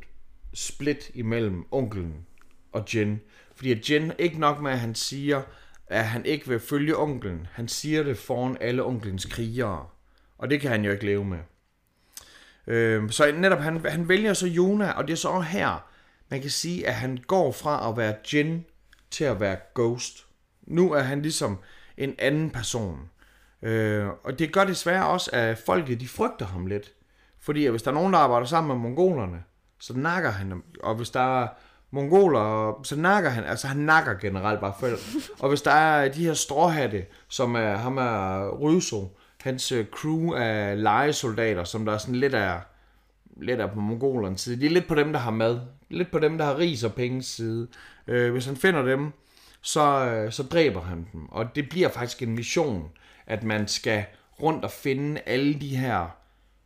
split imellem onklen og Jen. Fordi at Jen, ikke nok med, at han siger, at han ikke vil følge onklen, Han siger det foran alle onklens krigere. Og det kan han jo ikke leve med. Øh, så netop, han, han vælger så Jona, og det er så her, man kan sige, at han går fra at være Jen til at være Ghost. Nu er han ligesom en anden person. Øh, og det gør desværre også, at folket de frygter ham lidt. Fordi at hvis der er nogen, der arbejder sammen med mongolerne, så nakker han Og hvis der er mongoler, så nakker han, altså han nakker generelt bare folk. og hvis der er de her stråhatte, som er ham er Ryso, hans øh, crew af legesoldater, som der er sådan lidt af, lidt af på mongolernes side. De er lidt på dem, der har mad. Lidt på dem, der har ris og penge side. Øh, hvis han finder dem, så, øh, så dræber han dem. Og det bliver faktisk en mission, at man skal rundt og finde alle de her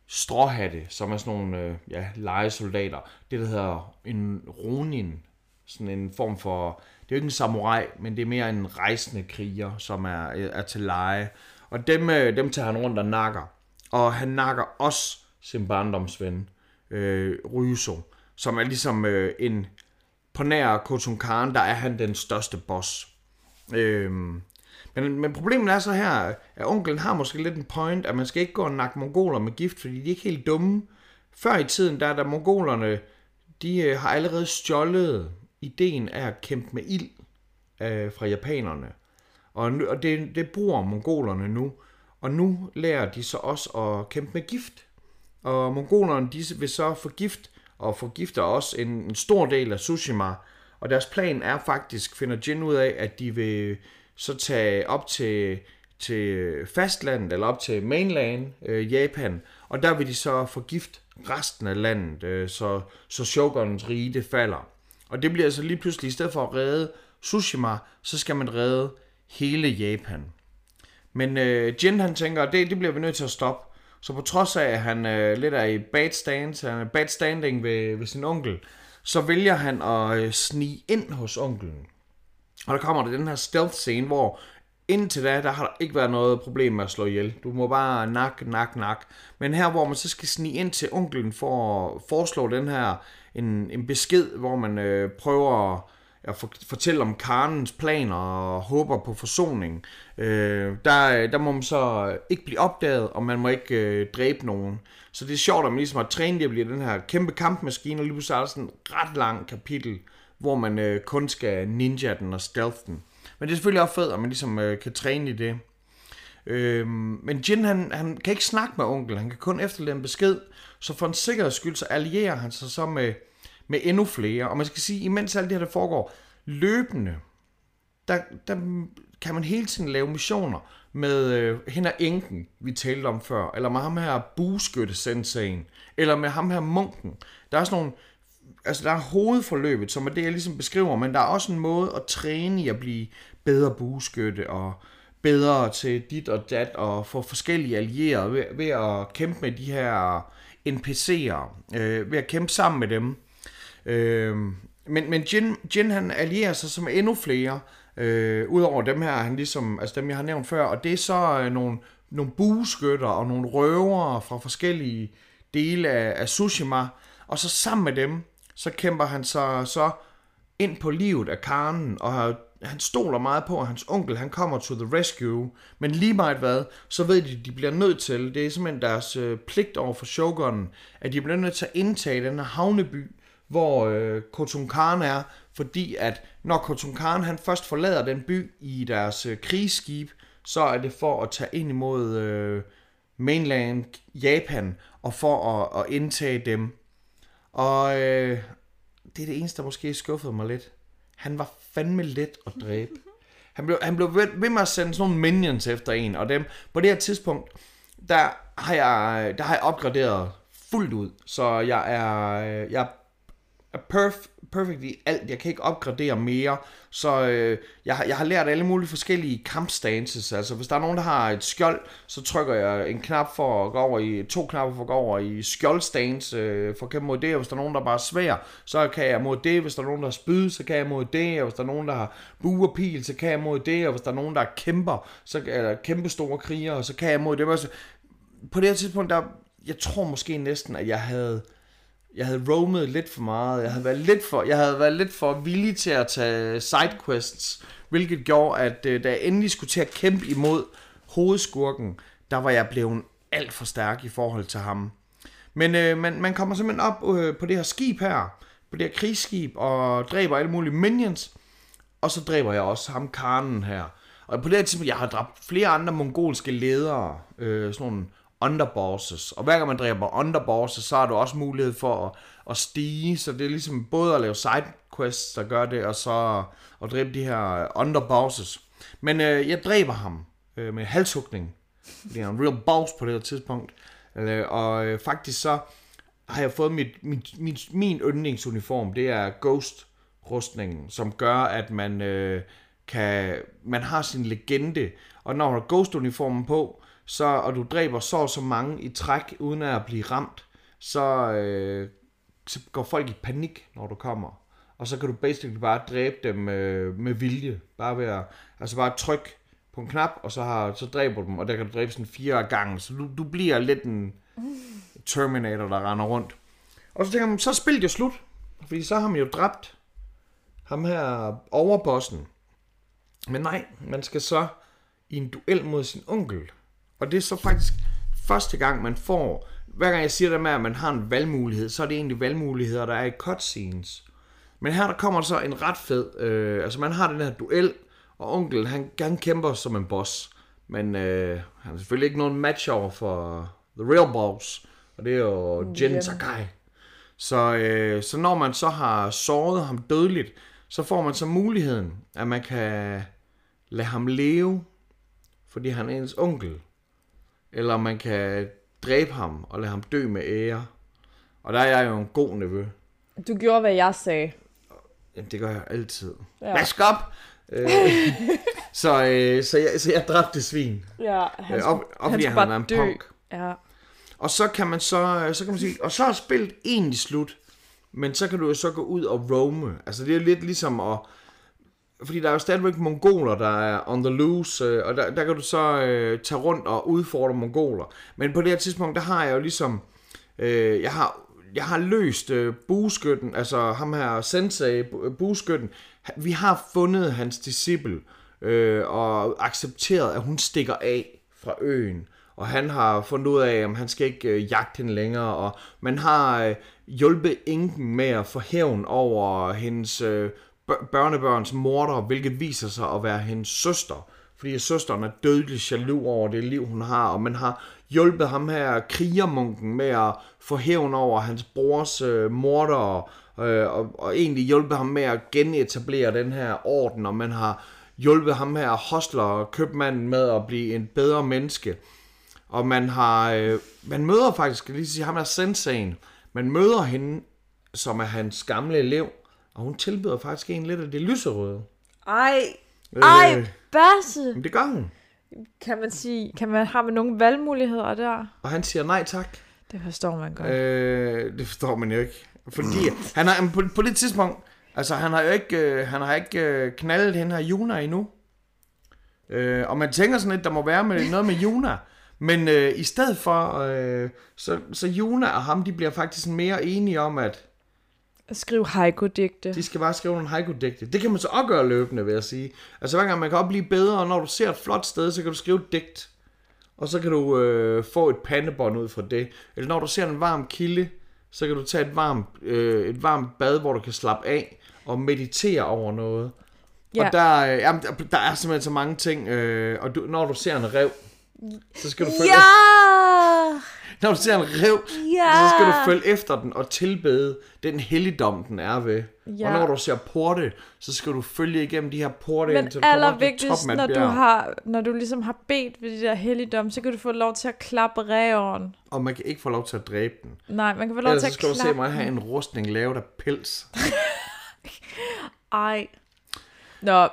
stråhatte, som er sådan nogle øh, ja, legesoldater. Det, der hedder en ronin. Sådan en form for... Det er jo ikke en samurai, men det er mere en rejsende kriger, som er, øh, er til leje. Og dem, øh, dem tager han rundt og nakker. Og han nakker også sin barndomsven, øh, Ryuso, som er ligesom øh, en... På nær Kotun Khan, der er han den største boss. Øh, men, men problemet er så her, at onkelen har måske lidt en point, at man skal ikke gå og nakke mongoler med gift, fordi de er ikke helt dumme. Før i tiden, der er der mongolerne, de øh, har allerede stjålet ideen af at kæmpe med ild øh, fra japanerne. Og, nu, og det, det bruger mongolerne nu. Og nu lærer de så også at kæmpe med gift. Og mongolerne de vil så få gift, og forgifter også en, en stor del af Tsushima. Og deres plan er faktisk, finder Jin ud af, at de vil så tage op til, til fastlandet, eller op til mainland, øh, Japan, og der vil de så forgifte resten af landet, øh, så, så shogunens rige det falder. Og det bliver altså lige pludselig, i stedet for at redde Tsushima, så skal man redde hele Japan. Men øh, Jin han tænker, det, det bliver vi nødt til at stoppe. Så på trods af, at han øh, lidt er i bad, stands, han er bad standing ved, ved sin onkel, så vælger han at øh, snige ind hos onkelen. Og der kommer der den her stealth scene, hvor indtil da, der har der ikke været noget problem med at slå ihjel. Du må bare nak, nak, nak. Men her, hvor man så skal snige ind til onklen for at foreslå den her, en, en besked, hvor man øh, prøver at for, fortælle om Karnens planer og håber på forsoning. Øh, der, der må man så ikke blive opdaget, og man må ikke øh, dræbe nogen. Så det er sjovt, at man ligesom har trænet at blive den her kæmpe kampmaskine, og lige pludselig er der sådan en ret lang kapitel, hvor man øh, kun skal ninja den og stealth den. Men det er selvfølgelig også fedt, at man ligesom øh, kan træne i det. Øh, men Jin, han, han kan ikke snakke med onkel, han kan kun efterlade en besked, så for en sikkerheds skyld, så allierer han sig så med, med endnu flere. Og man skal sige, imens alt det her der foregår løbende, der, der kan man hele tiden lave missioner med øh, hende enken, vi talte om før, eller med ham her buskytte sensaen eller med ham her munken. Der er sådan nogle altså der er hovedforløbet, som er det, jeg ligesom beskriver, men der er også en måde at træne i at blive bedre bueskytte og bedre til dit og dat og få forskellige allierede ved, ved at kæmpe med de her NPC'er, øh, ved at kæmpe sammen med dem. Øh, men, men Jin, Jin han allierer sig som endnu flere, øh, udover dem her, han ligesom, altså dem jeg har nævnt før, og det er så øh, nogle, nogle bueskytter og nogle røvere fra forskellige dele af, af Tsushima, og så sammen med dem, så kæmper han sig så ind på livet af Karnen, og han stoler meget på, at hans onkel han kommer to the rescue, men lige meget hvad, så ved de, at de bliver nødt til, det er simpelthen deres øh, pligt over for Shogunen, at de bliver nødt til at indtage den her havneby, hvor øh, Khotun Khan er, fordi at når Khotun Khan han først forlader den by i deres øh, krigsskib, så er det for at tage ind imod øh, mainland Japan, og for at, at indtage dem. Og øh, det er det eneste, der måske skuffede mig lidt. Han var fandme let at dræbe. <laughs> Han blev, han blev ved, ved med at sende sådan nogle minions efter en, og dem, på det her tidspunkt, der har jeg, der har jeg opgraderet fuldt ud, så jeg er, jeg er perf, perfect i alt. Jeg kan ikke opgradere mere. Så øh, jeg, har, jeg har lært alle mulige forskellige kampstances. Altså hvis der er nogen, der har et skjold, så trykker jeg en knap for at gå over i, to knapper for at gå over i skjoldstance øh, for at kæmpe mod det. Og hvis der er nogen, der bare er svær, så kan jeg mod det. Hvis der er nogen, der har spyd, så kan jeg mod det. Og hvis der er nogen, der har bue og pil, så kan jeg mod det. Og hvis der er nogen, der er kæmper, så, eller kæmpe store krigere, så kan jeg mod det. Altså, på det her tidspunkt, der, jeg tror måske næsten, at jeg havde jeg havde roamet lidt for meget. Jeg havde været lidt for, jeg havde været lidt for villig til at tage sidequests, hvilket gjorde, at øh, da jeg endelig skulle til at kæmpe imod hovedskurken, der var jeg blevet alt for stærk i forhold til ham. Men øh, man, man kommer simpelthen op øh, på det her skib her, på det her krigsskib, og dræber alle mulige minions, og så dræber jeg også ham karnen her. Og på det her tidspunkt, jeg har dræbt flere andre mongolske ledere, øh, sådan nogle underbosses. Og hver gang man dræber underbosses, så har du også mulighed for at, at stige. Så det er ligesom både at lave sidequests, der gør det, og så at dræbe de her underbosses. Men øh, jeg dræber ham øh, med halshugning. Det er en real boss på det her tidspunkt. Øh, og øh, faktisk så har jeg fået mit, mit, mit, min yndlingsuniform. Det er Ghost rustningen, som gør, at man øh, kan, man har sin legende, og når man har Ghost uniformen på, så, og du dræber så så mange i træk, uden at blive ramt, så, øh, så går folk i panik, når du kommer. Og så kan du basically bare dræbe dem øh, med vilje. Bare ved at, altså bare tryk på en knap, og så, har, så dræber du dem, og der kan du dræbe sådan fire gange, så du, du bliver lidt en Terminator, der render rundt. Og så tænker man, så er spillet jo slut, fordi så har man jo dræbt ham her overbossen. Men nej, man skal så i en duel mod sin onkel. Og det er så faktisk første gang, man får... Hver gang jeg siger det med, at man har en valgmulighed, så er det egentlig valgmuligheder, der er i cutscenes. Men her der kommer så en ret fed... Øh, altså man har den her duel, og onkel han, han kæmper som en boss. Men øh, han er selvfølgelig ikke nogen match over for The Real Boss. Og det er jo Jin Sakai. Så, øh, så når man så har såret ham dødeligt, så får man så muligheden, at man kan lade ham leve, fordi han er ens onkel. Eller man kan dræbe ham og lade ham dø med ære. Og der er jeg jo en god nevø. Du gjorde, hvad jeg sagde. Jamen, det gør jeg altid. Ja. Vask op! øh, <laughs> så, øh, så, jeg, så jeg dræbte svin. Ja, han Øh, op, op, han bare er en dø. punk. Ja. Og så kan man så, så kan man sige, og så er spillet egentlig slut. Men så kan du jo så gå ud og roame. Altså det er lidt ligesom at, fordi der er jo stadigvæk mongoler, der er on the loose, øh, og der, der kan du så øh, tage rundt og udfordre mongoler. Men på det her tidspunkt, der har jeg jo ligesom, øh, jeg har jeg har løst øh, bueskytten, altså ham her sensei, øh, bueskytten. Vi har fundet hans disciple øh, og accepteret, at hun stikker af fra øen. Og han har fundet ud af, om han skal ikke øh, jagte hende længere. Og man har øh, hjulpet enken med at få hævn over hendes øh, børnebørns morder, hvilket viser sig at være hendes søster. Fordi søsteren er dødelig jaloux over det liv, hun har, og man har hjulpet ham her, krigermunken, med at få hævn over hans brors øh, morder, øh, og, og egentlig hjulpet ham med at genetablere den her orden, og man har hjulpet ham her, hostler, købmanden med at blive en bedre menneske. Og man har, øh, man møder faktisk, lige sige, ham er sensaen, man møder hende, som er hans gamle elev, og hun tilbyder faktisk en lidt af det lyserøde. Ej, ej, Øh, Basse. men det gør hun. Kan man sige, kan man, har man nogle valgmuligheder der? Og han siger nej tak. Det forstår man godt. Øh, det forstår man jo ikke. Fordi han har, på, på det tidspunkt, altså han har jo ikke, øh, han har ikke øh, knaldet hende her Juna endnu. Øh, og man tænker sådan lidt, der må være med, noget med Juna. Men øh, i stedet for, øh, så, så Juna og ham, de bliver faktisk mere enige om, at Skriv haiku-digte. de skal bare skrive nogle haiku-digte. Det kan man så også gøre løbende, vil jeg sige. Altså hver gang man kan også blive bedre, og når du ser et flot sted, så kan du skrive et digt. Og så kan du øh, få et pandebånd ud fra det. Eller når du ser en varm kilde, så kan du tage et varmt, øh, et varmt bad, hvor du kan slappe af og meditere over noget. Ja. Og der, øh, jamen, der, der er simpelthen så mange ting. Øh, og du, når du ser en rev, så skal du følge Ja! når du ser en rev, Ja! så skal du følge efter den og tilbede den helligdom, den er ved. Ja. Og når du ser porte, så skal du følge igennem de her porte, Men indtil du allervigtigst, når du, har, når du ligesom har bedt ved de der helligdom, så kan du få lov til at klappe ræven. Og man kan ikke få lov til at dræbe den. Nej, man kan få lov Ellers til så at skal du se klappe. mig have en rustning lavet af pels. <laughs> Ej. Nå,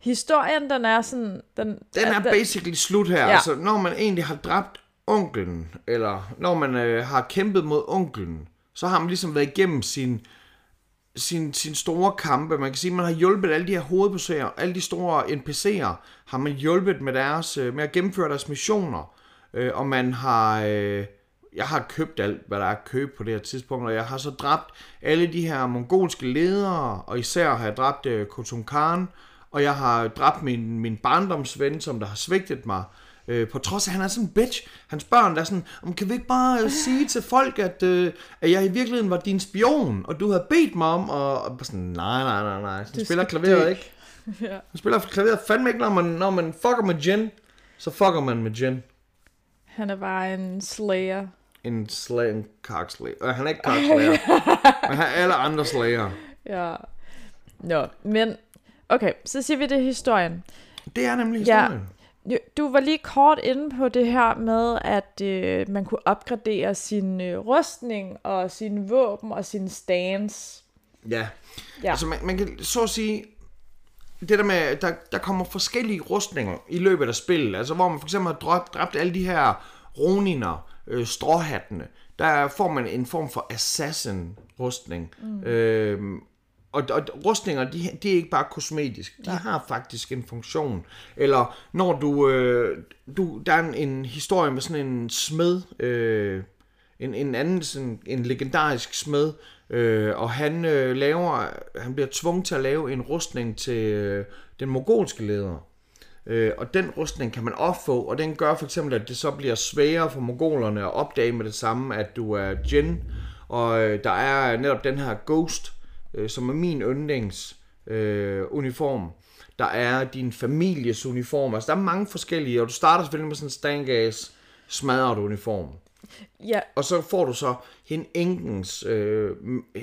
historien, den er sådan... Den, Den er at- basically slut her. Ja. Altså, når man egentlig har dræbt onklen, eller når man øh, har kæmpet mod onklen, så har man ligesom været igennem sin, sin, sin store kampe. Man kan sige, at man har hjulpet alle de her hovedpersoner, alle de store NPC'er, har man hjulpet med, deres, øh, med at gennemføre deres missioner. Øh, og man har... Øh, jeg har købt alt, hvad der er at købe på det her tidspunkt, og jeg har så dræbt alle de her mongolske ledere, og især har jeg dræbt øh, Khotun Khan, og jeg har dræbt min, min barndomsven, som der har svigtet mig. Øh, på trods af, at han er sådan en bitch. Hans børn der er sådan, om kan vi ikke bare øh, sige til folk, at, øh, at jeg i virkeligheden var din spion, og du havde bedt mig om, og, og sådan, nej, nej, nej, nej. Du spiller klaveret dø. ikke. <laughs> Ja. Han spiller klaveret fandme ikke, når man, når man fucker med Jen, så fucker man med Jen. Han er bare en slayer. En slag, en kakslager. Øh, han er ikke <laughs> kakslager, men han er alle andre slager. Ja. Nå, men... Okay, så siger vi det er historien. Det er nemlig Ja. historien. Jo, Du var lige kort inde på det her med, at øh, man kunne opgradere sin øh, rustning og sin våben og sin stance. Ja. Ja. Altså, man, man kan så at sige, det der med, der, der kommer forskellige rustninger i løbet af spillet. Altså, hvor man for eksempel har dræbt, dræbt alle de her roniner, øh, stråhattene. Der får man en form for assassin-rustning. Mm. Øh, og, og rustninger, de, de er ikke bare kosmetisk. De har faktisk en funktion. Eller når du... Øh, du der er en, en historie med sådan en smed... Øh, en, en anden sådan, en legendarisk smed, øh, og han øh, laver, han bliver tvunget til at lave en rustning til øh, den mogolske leder. Øh, og den rustning kan man opfå, og den gør for eksempel, at det så bliver sværere for mogolerne at opdage med det samme, at du er Jin. Og øh, der er netop den her Ghost, øh, som er min yndlings øh, uniform. Der er din families uniform. Altså, der er mange forskellige, og du starter selvfølgelig med sådan en stangas smadret uniform. Ja, Og så får du så hende enkens, øh,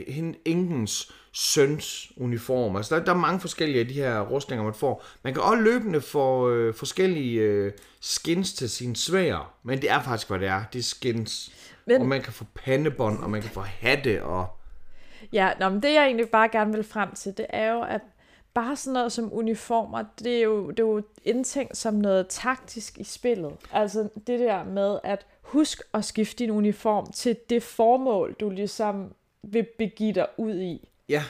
hende enkens søns uniform. Altså der, der er mange forskellige af de her rustninger, man får. Man kan også løbende få øh, forskellige øh, skins til sin svær, men det er faktisk, hvad det er. Det er skins. Men... Og man kan få pandebånd, og man kan få hatte, og... Ja, nå, men det jeg egentlig bare gerne vil frem til, det er jo, at bare sådan noget som uniformer, det er jo, det er jo indtænkt som noget taktisk i spillet. Altså det der med at husk at skifte din uniform til det formål, du ligesom vil begive dig ud i. Ja.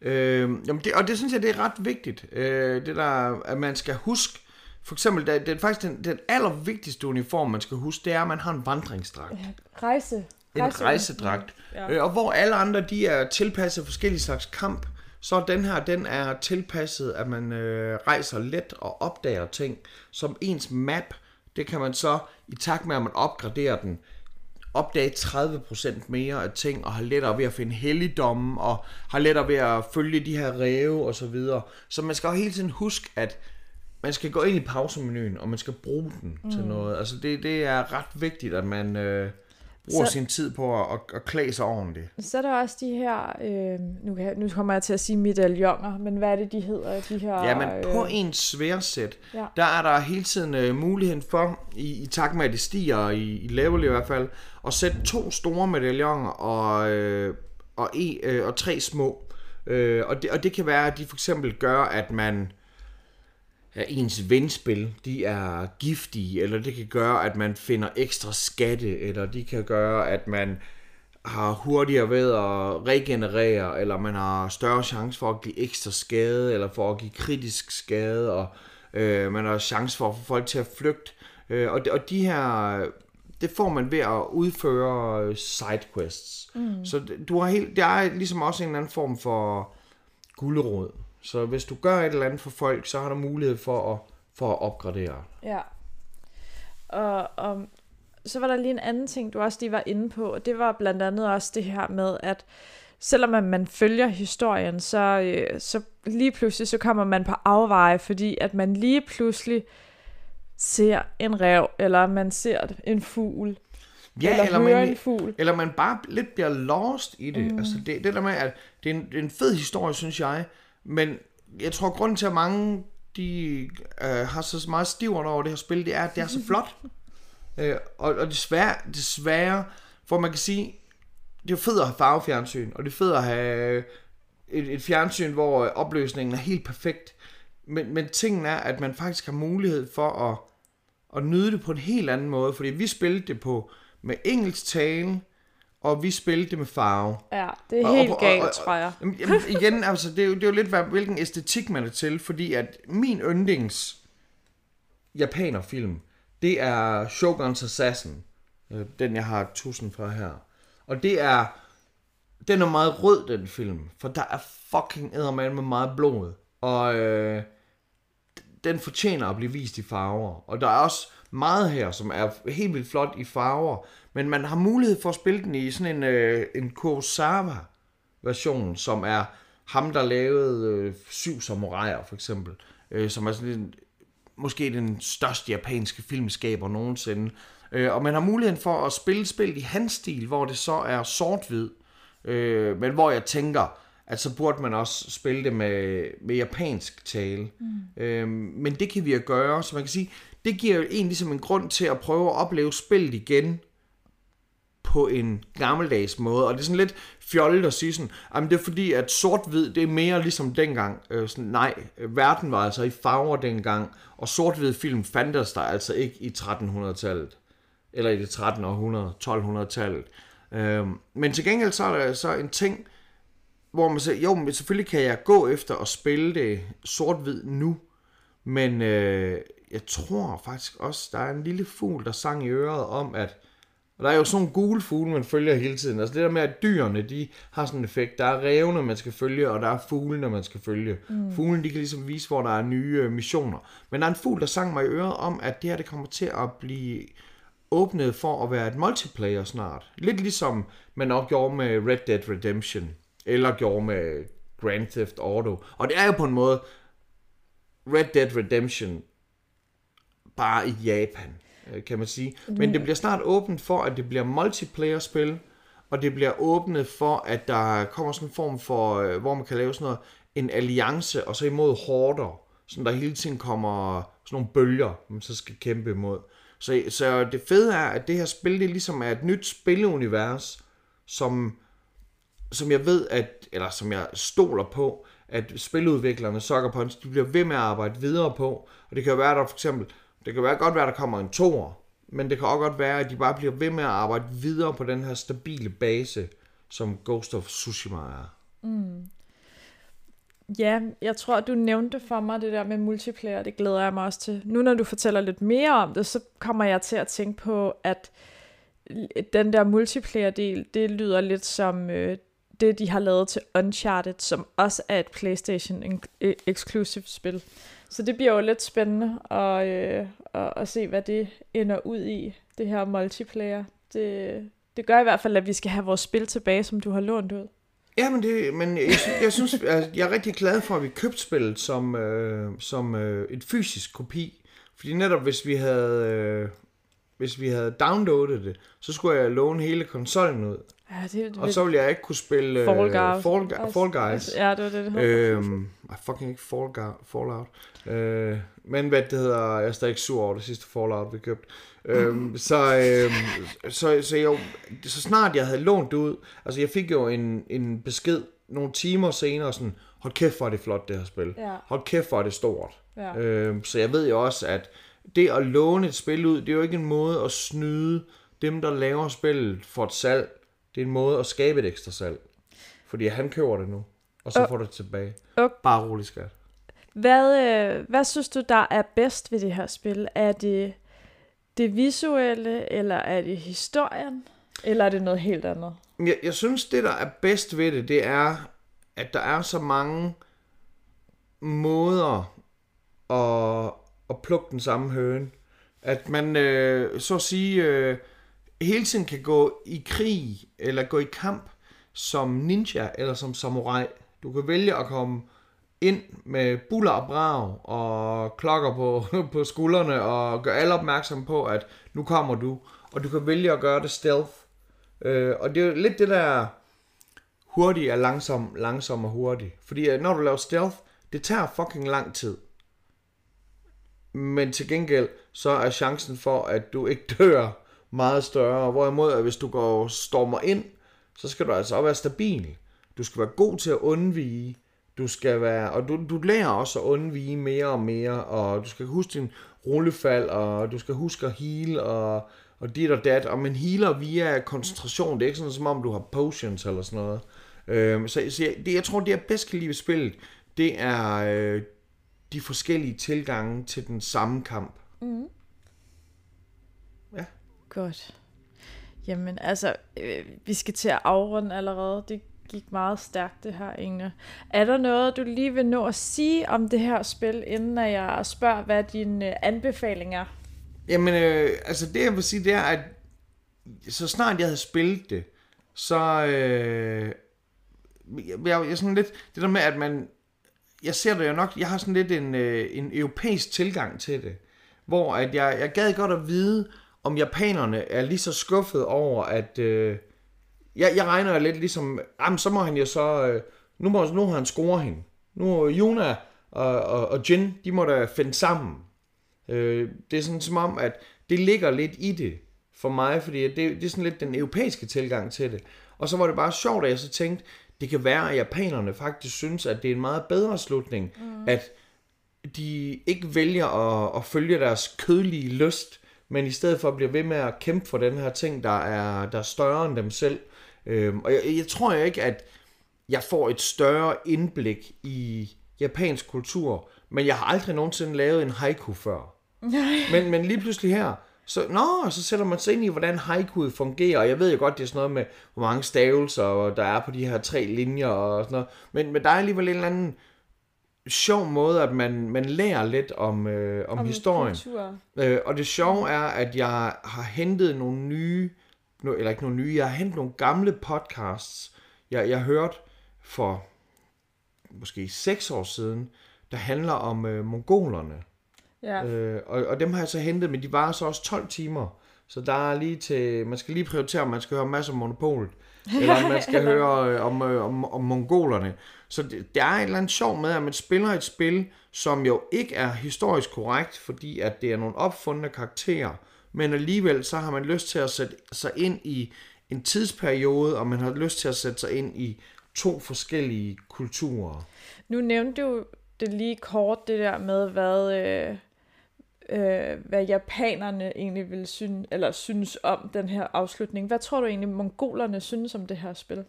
Øh, jamen det, og det synes jeg, det er ret vigtigt. Øh, det der, at man skal huske, for eksempel, det, det er faktisk den, den allervigtigste uniform, man skal huske, det er, at man har en vandringsdragt. Rejse. En rejsedragt. Ja. Øh, og hvor alle andre, de er tilpasset forskellige slags kamp, så den her, den er tilpasset, at man øh, rejser let og opdager ting. Som ens map, det kan man så, i takt med at man opgraderer den, opdage 30% mere af ting, og har lettere ved at finde helligdomme, og har lettere ved at følge de her ræve og så videre. Så man skal jo hele tiden huske, at man skal gå ind i pausemenuen, og man skal bruge den mm. til noget. Altså det, det er ret vigtigt, at man øh, bruger Så- sin tid på at, at, at klæde sig ordentligt. Så er der også de her, øh, nu, kan nu kommer jeg til at sige medaljoner, men hvad er det, de hedder? De her, Ja, men på øh, en sværsæt, Ja. ja. der er der hele tiden øh, muligheden for, i, i takt med at det stiger, i, i level i hvert fald, at sætte to store medaljoner og, øh, og, e, øh, og tre små. Øh, og, det, og det kan være, at de for eksempel gør, at man at ens venspil, de er giftige, eller det kan gøre, at man finder ekstra skatte, eller de kan gøre, at man har hurtigere ved at regenerere, eller man har større chance for at give ekstra skade, eller for at give kritisk skade, og øh, man har chance for at få folk til at flygte. Øh, og, de, og de her, det får man ved at udføre øh, sidequests. Mm. Så du har helt, der er ligesom også en eller anden form for gulderod. Så hvis du gør et eller andet for folk, så har du mulighed for at, for at opgradere. Ja. Og, og så var der lige en anden ting, du også lige var inde på, og det var blandt andet også det her med, at selvom man følger historien, så, øh, så lige pludselig så kommer man på afveje, fordi at man lige pludselig ser en rev, eller man ser en fugl, Ja, eller, eller hører man, en fugl. eller man bare lidt bliver lost i det. Mm. Altså det, det der med, at det er, en, det er en fed historie, synes jeg, men jeg tror, grunden til, at mange de, øh, har så meget stivere over det her spil, det er, at det er så <laughs> flot. øh, og, og desværre, desværre, for man kan sige, det er fedt at have farvefjernsyn, og det er fedt at have et, et fjernsyn, hvor opløsningen er helt perfekt. Men, men tingen er, at man faktisk har mulighed for at, at nyde det på en helt anden måde, fordi vi spillede det på med engelsk tale, og vi spillede det med farve. Ja, det er Og- helt og- og- galt, og- tror jeg. Jamen, igen, altså, det er, jo, det er jo lidt, hvad, hvilken æstetik man er til, fordi at min yndlings japanerfilm, det er Shogun's Assassin. Øh, Den, jeg har tusind fra her. Og det er, den er meget rød, den film, for der er fucking eddermame med meget blod. Og øh, den fortjener at blive vist i farver. Og der er også meget her, som er helt vildt flot i farver. Men man har mulighed for at spille den i sådan en, øh, en Kurosawa-version, som er ham, der lavede øh, Syv Samuraier, for eksempel. Øh, som er sådan en, måske den største japanske filmskaber nogensinde. Øh, og man har muligheden for at spille spil i hans stil, hvor det så er sort-hvid. Øh, men hvor jeg tænker, at så burde man også spille det med, med japansk tale. Mm. Øh, men det kan vi jo gøre, så man kan sige, det giver jo en ligesom en grund til at prøve at opleve spillet igen på en gammeldags måde. Og det er sådan lidt fjollet at sige sådan, jamen det er fordi, at sort-hvid, det er mere ligesom dengang. Øh, sådan, nej, verden var altså i farver dengang, og sort-hvid film fandtes der altså ikke i 1300-tallet. Eller i det 13. århundrede, 1200-tallet. Øh, men til gengæld så er der så en ting, hvor man siger, jo, men selvfølgelig kan jeg gå efter at spille det sort-hvid nu, men øh, jeg tror faktisk også, der er en lille fugl, der sang i øret om, at og der er jo sådan nogle gule fugle, man følger hele tiden. Altså det der med, at dyrene, de har sådan en effekt. Der er revne, man skal følge, og der er fuglene, man skal følge. Mm. Fuglene, de kan ligesom vise, hvor der er nye øh, missioner. Men der er en fugl, der sang mig i øret om, at det her, det kommer til at blive åbnet for at være et multiplayer snart. Lidt ligesom man også gjorde med Red Dead Redemption, eller gjorde med Grand Theft Auto. Og det er jo på en måde Red Dead Redemption bare i Japan, øh, kan man sige. Men det bliver snart åbent for, at det bliver multiplayer-spil, og det bliver åbnet for, at der kommer sådan en form for, øh, hvor man kan lave sådan noget, en alliance, og så imod hårder, sådan der hele tiden kommer sådan nogle bølger, man så skal kæmpe imod. Så, så det fede er, at det her spil, det ligesom er et nyt spilunivers, som, som jeg ved, at, eller som jeg stoler på, at spiludviklerne Sucker Punch, de bliver ved med at arbejde videre på. Og det kan jo være, at der for eksempel, det kan være godt være, at der kommer en toer, men det kan også godt være, at de bare bliver ved med at arbejde videre på den her stabile base, som Ghost of Tsushima er. Mm. Ja, jeg tror, du nævnte for mig det der med multiplayer, det glæder jeg mig også til. Nu når du fortæller lidt mere om det, så kommer jeg til at tænke på, at den der multiplayer-del, det lyder lidt som øh, det, de har lavet til Uncharted, som også er et PlayStation-exclusive øh, spil. Så det bliver jo lidt spændende at, øh, at, at se, hvad det ender ud i, det her multiplayer. Det, det gør i hvert fald, at vi skal have vores spil tilbage, som du har lånt ud. Ja, men, det, men jeg, jeg synes, jeg, <laughs> altså, jeg er rigtig glad for, at vi købte spillet som, øh, som øh, et fysisk kopi. Fordi netop hvis vi havde, øh, hvis vi havde downloadet det, så skulle jeg låne hele konsollen ud. Ja, det, Og så ville jeg ikke kunne spille øh, Fall Guys. Fall, Gu- Fall Guys. Ja, det var det, det hedder. Øhm, fucking ikke Fall Gu- Fallout. Øh, men hvad det hedder, jeg er stadig ikke sur over det sidste Fallout, vi købte. Øhm, <laughs> så, øhm, så, så, jo, så snart jeg havde lånt det ud, altså jeg fik jo en, en besked nogle timer senere, sådan, hold kæft, hvor er det flot, det her spil. Ja. Hold kæft, hvor er det stort. Ja. Øhm, så jeg ved jo også, at det at låne et spil ud, det er jo ikke en måde at snyde dem, der laver spillet for et salg. Det er en måde at skabe et ekstra salg. Fordi han køber det nu, og så Og- får du det tilbage. og- Bare rolig, skat. Hvad, øh, hvad synes du, der er bedst ved det her spil? Er det det visuelle, eller er det historien, eller er det noget helt andet? Jeg, jeg synes, det der er bedst ved det, det er, at der er så mange måder at, at plukke den samme høne. At man, øh, så at sige, øh, hele tiden kan gå i krig, eller gå i kamp som ninja, eller som samurai. Du kan vælge at komme ind med buller og brag, og klokker på, <laughs> på skuldrene, og gøre alle opmærksom på, at nu kommer du. Og du kan vælge at gøre det stealth. Øh, og det er jo lidt det der hurtig er langsom, langsom og hurtig. Fordi når du laver stealth, det tager fucking lang tid. Men til gengæld, så er chancen for, at du ikke <laughs> dør meget større. Hvorimod, at hvis du går stormer ind, så skal du altså også være stabil. Du skal være god til at undvige. Du skal være, og du, du lærer også at undvige mere og mere, og du skal huske din rullefald, og du skal huske at heal, og, og dit og dat, og man healer via koncentration, det er ikke sådan, som om du har potions eller sådan noget. Øhm, så så jeg, det, jeg tror, det jeg bedst kan lide ved spillet, det er øh, de forskellige tilgange til den samme kamp. Mm. Godt. Jamen, altså, øh, vi skal til at afrunde allerede. Det gik meget stærkt, det her, Inge. Er der noget, du lige vil nå at sige om det her spil, inden at jeg spørger, hvad din øh, anbefaling er? Jamen, øh, altså det jeg vil sige, det er, at så snart jeg havde spillet det, så... Øh, jeg, jeg, jeg sådan lidt, det der med, at man... Jeg ser det jo nok, jeg har sådan lidt en, øh, en europæisk tilgang til det. Hvor at jeg, jeg gad godt at vide, om japanerne er lige så skuffet over, at... Øh, jeg, jeg regner lidt ligesom, jamen så må han jo så... Øh, nu, må, nu har han score hende. Nu Yuna og, og, og Jin, de må da finde sammen. Øh, det er sådan som om, at det ligger lidt i det for mig, fordi det, det er sådan lidt den europæiske tilgang til det. Og så var det bare sjovt, at jeg så tænkte, det kan være, at japanerne faktisk synes, at det er en meget bedre slutning, mm. at de ikke vælger at, at følge deres kødelige lyst, men i stedet for bliver ved med at kæmpe for den her ting, der er, der er større end dem selv. Øhm, og jeg, jeg tror ikke, at jeg får et større indblik i japansk kultur, men jeg har aldrig nogensinde lavet en haiku før. men, men lige pludselig her, så, nå, så sætter man sig ind i, hvordan haiku fungerer, og jeg ved jo godt, det er sådan noget med, hvor mange stavelser der er på de her tre linjer og sådan noget, men, men der er alligevel en eller anden sjov måde, at man, man lærer lidt om, øh, om, om historien. Kultur. Øh, og det sjove er, at jeg har hentet nogle nye, no, eller ikke nogle nye, jeg har hentet nogle gamle podcasts, jeg, jeg hørte for måske seks år siden, der handler om øh, mongolerne. Ja. Øh, og, og dem har jeg så hentet, men de varer så også 12 timer. Så der er lige til, man skal lige prioritere, om man skal høre masser om monopolet, <laughs> eller om man skal høre øh, om, øh, om, om mongolerne. Så det, der er et eller andet sjov med, at man spiller et spil, som jo ikke er historisk korrekt, fordi at det er nogle opfundne karakterer, men alligevel så har man lyst til at sætte sig ind i en tidsperiode, og man har lyst til at sætte sig ind i to forskellige kulturer. Nu nævnte du det lige kort, det der med, hvad, øh, øh, hvad japanerne egentlig vil synes, eller synes om den her afslutning. Hvad tror du egentlig, mongolerne synes om det her spil?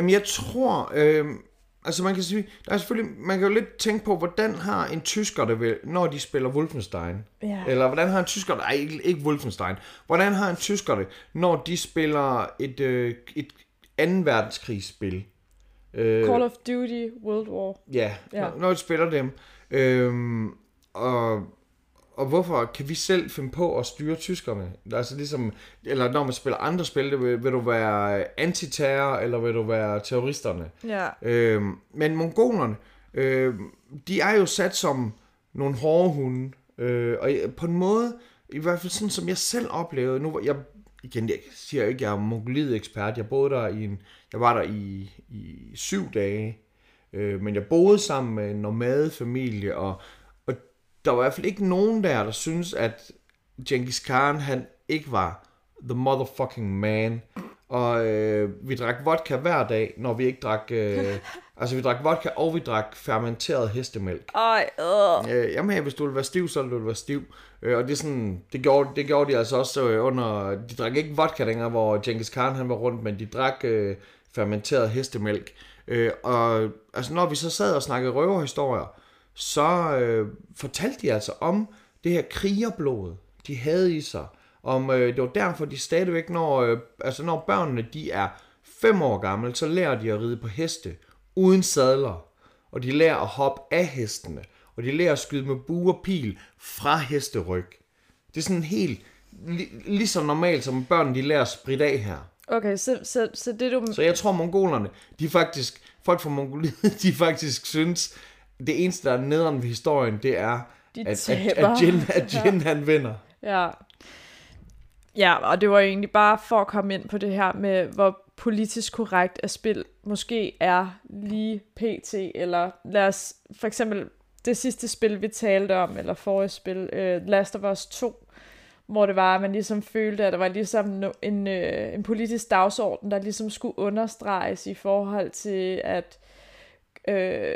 Jamen jeg tror, øh, altså man kan sige, der er selvfølgelig, man kan jo lidt tænke på, hvordan har en tysker det vel, når de spiller Wolfenstein? Ja. Eller hvordan har en tysker det, ej ikke, ikke Wolfenstein, hvordan har en tysker det, når de spiller et, øh, et anden verdenskrigsspil? Øh, Call of Duty World War. Ja, ja. Når, når de spiller dem. Øhm, og, og hvorfor kan vi selv finde på at styre tyskerne? Altså ligesom, eller når man spiller andre spil, vil, vil du være antiterror, eller vil du være terroristerne? Ja. Øhm, men mongolerne, øh, de er jo sat som nogle hårde hunde. Øh, og på en måde, i hvert fald sådan som jeg selv oplevede, nu jeg igen, jeg siger ikke, jeg er mongoliet ekspert. Jeg boede der i en, jeg var der i, i syv dage, øh, men jeg boede sammen med en nomadefamilie, og der var i hvert fald ikke nogen der, der synes at Genghis Khan, han ikke var the motherfucking man. Og øh, vi drak vodka hver dag, når vi ikke drak... Øh, altså, vi drak vodka, og vi drak fermenteret hestemælk. Ej, øh. Øh, jamen, hvis du vil være stiv, så vil du være stiv. Øh, og det er sådan, det gjorde, det gjorde de altså også øh, under... De drak ikke vodka længere, hvor Genghis Khan han var rundt, men de drak øh, fermenteret hestemælk. Øh, og altså, når vi så sad og snakkede røverhistorier, så øh, fortalte de altså om det her krigerblod, de havde i sig. Om øh, det var derfor, de stadigvæk, når, øh, altså når børnene de er fem år gamle, så lærer de at ride på heste uden sadler. Og de lærer at hoppe af hestene. Og de lærer at skyde med bue og pil fra hesteryg. Det er sådan helt li- lige så normalt, som børn de lærer at spritte af her. Okay, så, så, så det du... Så jeg tror, mongolerne, de faktisk, folk fra Mongoliet, <laughs> de faktisk synes, det eneste, der er nederen ved historien, det er, De at, at, at, Jin, at Jin han vinder. Ja. Ja, og det var egentlig bare for at komme ind på det her med, hvor politisk korrekt at spil måske er lige pt. Eller lad os for eksempel det sidste spil, vi talte om, eller forrige spil, uh, Last of Us 2, hvor det var, at man ligesom følte, at der var ligesom en, øh, en politisk dagsorden, der ligesom skulle understreges i forhold til, at, øh,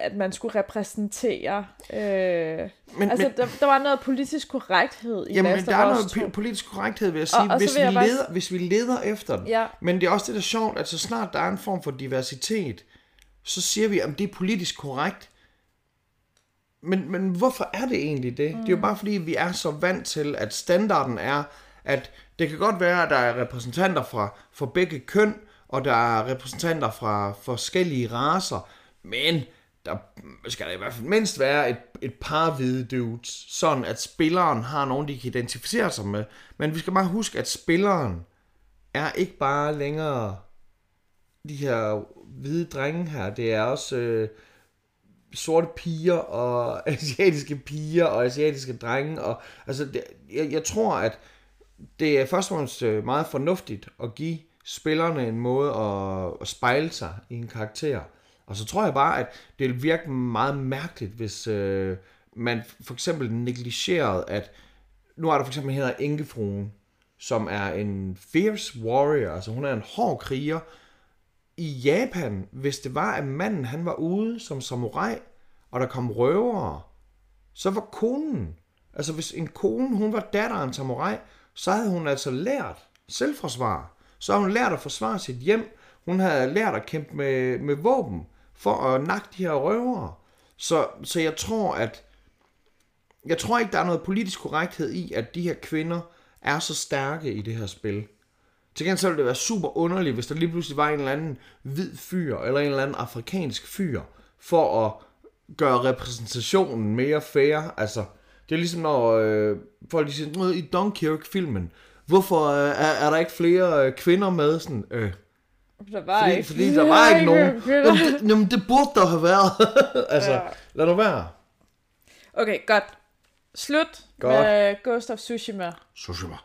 at man skulle repræsentere... Øh, Men, altså, men, der, der var noget politisk korrekthed i jamen, der er noget Us 2. po- politisk korrekthed, vil jeg Og- sige, og så hvis, vil vi jeg bare leder, hvis vi leder efter den. Ja. Men det er også det, der er sjovt, at så snart der er en form for diversitet, så siger vi, at det er politisk korrekt. Men, men hvorfor er det egentlig det? Mm. Det er jo bare fordi, vi er så vant til, at standarden er, at det kan godt være, at der er repræsentanter fra, fra begge køn, og der er repræsentanter fra forskellige raser, men der skal der i hvert fald mindst være et, et par hvide dudes, sådan at spilleren har nogen, de kan identificere sig med. Men vi skal bare huske, at spilleren er ikke bare længere de her hvide drenge her, det er også øh, sorte piger og <laughs> asiatiske piger og asiatiske drenge. Og, altså, det, jeg, jeg tror, at det er først og fremmest øh, meget fornuftigt at give spillerne en måde at, at spejle sig i en karakter. Og så tror jeg bare, at det ville virke meget mærkeligt, hvis øh, man for eksempel negligerede, at nu er der for eksempel hedder Enkefruen, som er en fierce warrior, altså hun er en hård kriger. I Japan, hvis det var, at manden han var ude som samurai, og der kom røvere, så var konen, altså hvis en kone, hun var datter af en samurai, så havde hun altså lært selvforsvar. Så havde hun lært at forsvare sit hjem. hun havde lært at kæmpe med, med våben for at nakke de her røvere. Så, så jeg tror, at jeg tror ikke, der er noget politisk korrekthed i, at de her kvinder er så stærke i det her spil. Til gengæld så ville det være super underligt, hvis der lige pludselig var en eller anden hvid fyr, eller en eller anden afrikansk fyr, for at gøre repræsentationen mere fair. Altså, det er ligesom når øh, folk siger, "Nå, i Dunkirk-filmen, hvorfor øh, er, er der ikke flere øh, kvinder med? Sådan, øh, der var fordi, ikke fordi der var ikke nogen. Jamen det, jamen, det burde der have været. <laughs> altså, Ja. lad nu være. Okay, godt. Slut Godt. med Ghost of Tsushima. Sushima.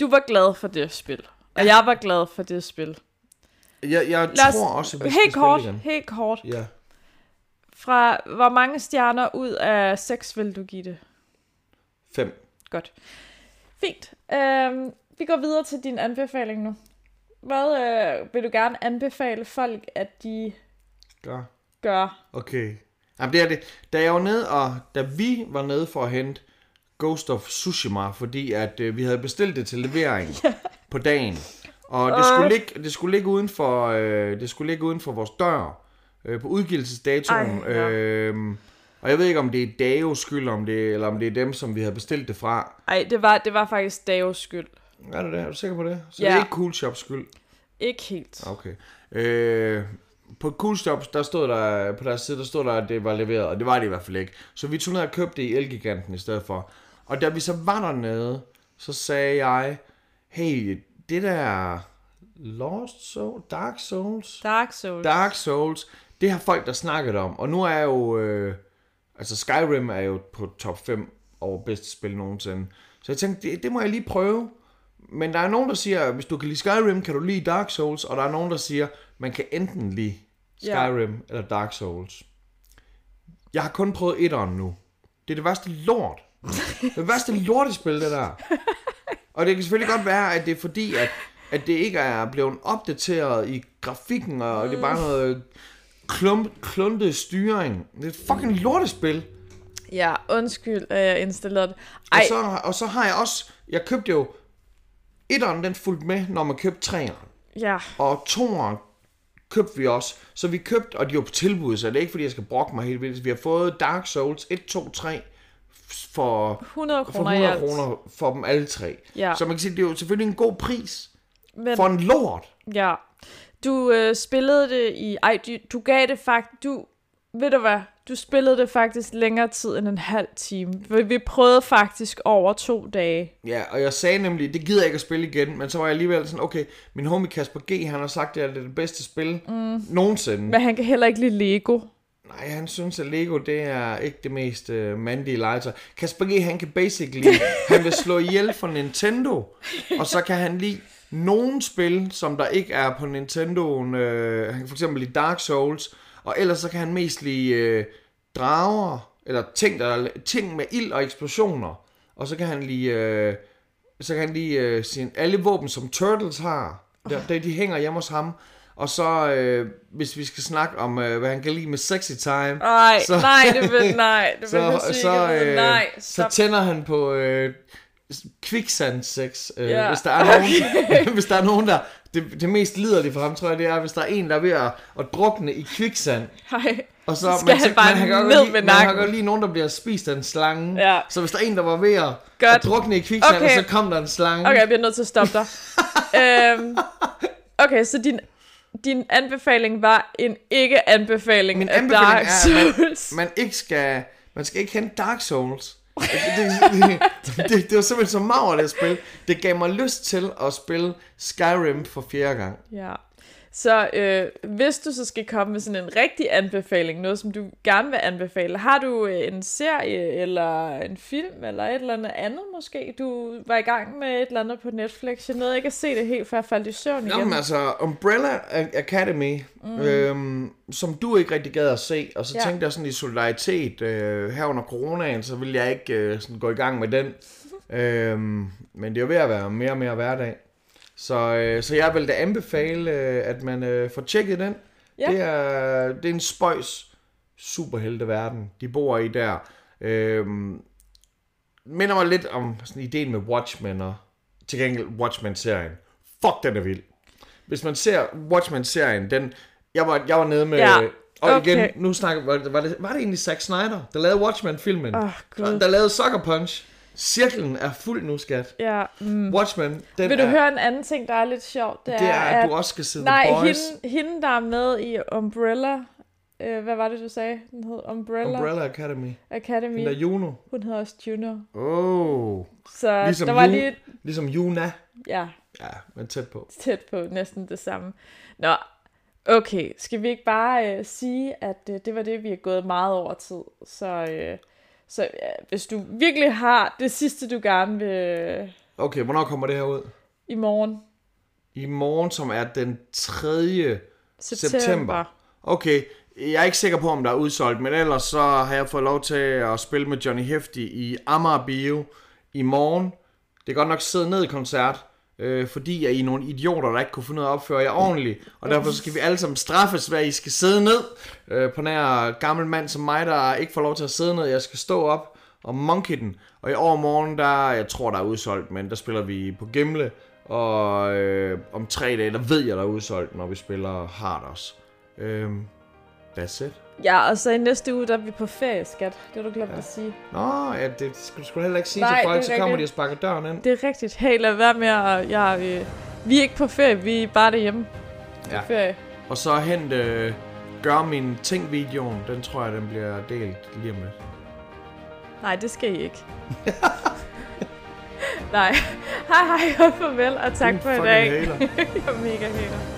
Du var glad for det spil. Og jeg var glad for det spil. Jeg, jeg Lad os- tror også, at vi Helt kort, igen. helt kort. Ja. Fra hvor mange stjerner ud af 6 vil du give det? Fem. Godt. Fint. Øhm, vi går videre til din anbefaling nu. Hvad øh, vil du gerne anbefale folk, at de Gør. gør? Okay. Jamen, det er det. Da jeg var nede, og da vi var nede for at hente Ghost of Tsushima, fordi at øh, vi havde bestilt det til levering <laughs> på dagen. Og det skulle ligge, det skulle ligge uden for, øh, det skulle ligge uden for vores dør øh, på udgivelsesdatoen. Ej, ja. øh, og jeg ved ikke, om det er Daos skyld, om det, eller om det er dem, som vi havde bestilt det fra. Ej, det var, det var faktisk Davos skyld. Er det det? Er du sikker på det? Så Ja. det er ikke Cool Shops skyld? Ikke helt. Okay. Øh, på Cool Shops, der stod der, på deres side, der stod der, at det var leveret, og det var det i hvert fald ikke. Så vi tog ned og købte det i Elgiganten i stedet for. Og da vi så var dernede, så sagde jeg, hey, det der Lost Soul, Dark Souls, Dark Souls. Dark Souls, det har folk der snakket om. Og nu er jo, øh, altså Skyrim er jo på top 5 over bedste spil nogensinde. Så jeg tænkte, det, det må jeg lige prøve. Men der er nogen, der siger, hvis du kan lide Skyrim, kan du lide Dark Souls. Og der er nogen, der siger, man kan enten lide. Skyrim ja. eller Dark Souls. Jeg har kun prøvet etteren nu. Det er det værste lort. det værste lortespil, det der. Og det kan selvfølgelig godt være, at det er fordi, at, at det ikke er blevet opdateret i grafikken, og det er bare noget klump, kluntet styring. Det er et fucking lortespil. Ja, undskyld, at jeg installerede det. Og så, og så har jeg også, jeg købte jo, etteren den fulgte med, når man købte treeren. ja. Og toeren købte vi også. Så vi købte, og de var på tilbud, så det er ikke fordi, jeg skal brokke mig helt vildt. Vi har fået Dark Souls 1, 2, 3 for 100 for kroner i 100 alt. kroner for dem alle tre. Ja. Så man kan sige, det er jo selvfølgelig en god pris Men, for en lort. ja. Du øh, spillede det i... Ej, du, du gav det faktisk... Du, ved du hvad? Du spillede det faktisk længere tid end en halv time. Vi, prøvede faktisk over to dage. Ja, og jeg sagde nemlig, det gider jeg ikke at spille igen, men så var jeg alligevel sådan, okay, min homie Kasper G, han har sagt, det er det bedste spil mm. nogensinde. Men han kan heller ikke lide Lego. Nej, han synes, at Lego, det er ikke det mest uh, mandige legetøj. Kasper G, han kan basically, han vil slå ihjel for Nintendo, <laughs> og så kan han lide nogle spil, som der ikke er på Nintendo'en. Øh, han kan for eksempel lide Dark Souls, og ellers så kan han mest lide øh, drager, eller ting, der, ting med ild og eksplosioner. Og så kan han lide, øh, så kan han lide øh, sin, alle våben, som Turtles har. Der, der, de hænger hjemme hos ham. Og så, øh, hvis vi skal snakke om, øh, hvad han kan lide med sexy time, Ej, Så- nej, det vil, nej, det vil så, sige. så, øh, nej, så tænder han på øh, kviksand sex. Øh, Ja. Hvis der er nogen, <laughs> <laughs> hvis der er nogen der, det, det mest liderlige for ham, tror jeg, det er, hvis der er en, der er ved at, at drukne i kviksand. Ej. Og så, Så skal han bare kan godt ned lide, med man har nakken. godt lige nogen, der bliver spist af en slange. Ja. Så hvis der er en, der var ved at, Godt. at drukne i kviksand, Okay. og så kom der en slange. Okay, jeg bliver nødt til at stoppe dig. <laughs> øhm, okay, så din, din anbefaling var en ikke-anbefaling Min af anbefaling Dark er, at man, Souls. man ikke skal, man skal ikke hente Dark Souls. Det, det, det, det, var simpelthen så meget det spil. Det gav mig lyst til at spille Skyrim for fjerde gang. Ja. Så øh, hvis du så skal komme med sådan en rigtig anbefaling, noget som du gerne vil anbefale, har du øh, en serie eller en film eller et eller andet andet måske? Du var i gang med et eller andet på Netflix. Jeg nåede ikke at se det helt, før jeg faldt i søvn Nå, igen. men altså, Umbrella Academy, mm. øhm, som du ikke rigtig gad at se, og så ja. tænkte jeg sådan i solidaritet, øh, her under coronaen, så ville jeg ikke øh, sådan gå i gang med den. <laughs> øhm, men det er jo ved at være mere og mere hverdag. Så, øh, så jeg vil da anbefale, øh, at man øh, får tjekket den. Ja. Det, er, det er en spøjs superhelteverden, de bor i der. Øhm, minder mig lidt om sådan ideen med Watchmen, og til gengæld Watchmen-serien. Fuck, den er vild. hvis man ser Watchmen-serien, den, jeg var, jeg var nede med, Ja, og okay. igen, nu snakker, var, det- var, det, var det egentlig Zack Snyder, der lavede Watchmen-filmen? Gud. der lavede Sucker Punch. Cirklen er fuld nu, skat. Ja, mm. Watchmen, den Vil du er, høre en anden ting, der er lidt sjovt? det er, at du også skal se Nej, The Boys. hende, hende, der er med i Umbrella, øh, hvad var det, du sagde? Den hed Umbrella, Umbrella Academy. Academy. Den der Juno. Hun hedder også Juno. Oh. Så Ligesom der var Ju- lige, Ligesom Juna. ja, Ja, men tæt på. tæt på næsten det samme. Nå, okay, skal vi ikke bare øh, sige, at øh, det var det, vi er gået meget over tid. Så, øh, så ja, hvis du virkelig har det sidste, du gerne vil Okay, hvornår kommer det her ud? i morgen, I morgen, som er den 3. september. September. Okay, jeg er ikke sikker på, om der er udsolgt, men ellers så har jeg fået lov til at spille med Johnny Hefti i Amager Bio i morgen. Det er godt nok sidde ned i koncert, øh, fordi I er nogle idioter, der ikke kunne finde ud af at opføre jer ordentligt. Og derfor skal vi alle sammen straffes, hvad I skal sidde ned øh, på nær gammel mand som mig, der ikke får lov til at sidde ned. Jeg skal stå op og monkey den. Og i overmorgen, der, jeg tror, der er udsolgt, men der spiller vi på Gimle. Og øh, om tre dage, der ved jeg, der er udsolgt, når vi spiller Hard også. Øh, that's it. Ja, og så i næste uge, der er vi på ferie, skat. Det har du glemt ja. at sige. Nå, ja, det skal du da heller ikke sige Nej, til folk, så kommer de og sparker døren ind. Det er rigtigt. Hey, lad være med at... Jeg, øh, vi er ikke på ferie, vi er bare derhjemme. Ja. På ferie. Og så hent øh, gør min ting-videoen, den tror jeg, den bliver delt lige om lidt. Nej, det skal I ikke. <laughs> Nej. Hej hej og farvel, og tak Du for i dag. <laughs> jeg er mega hater.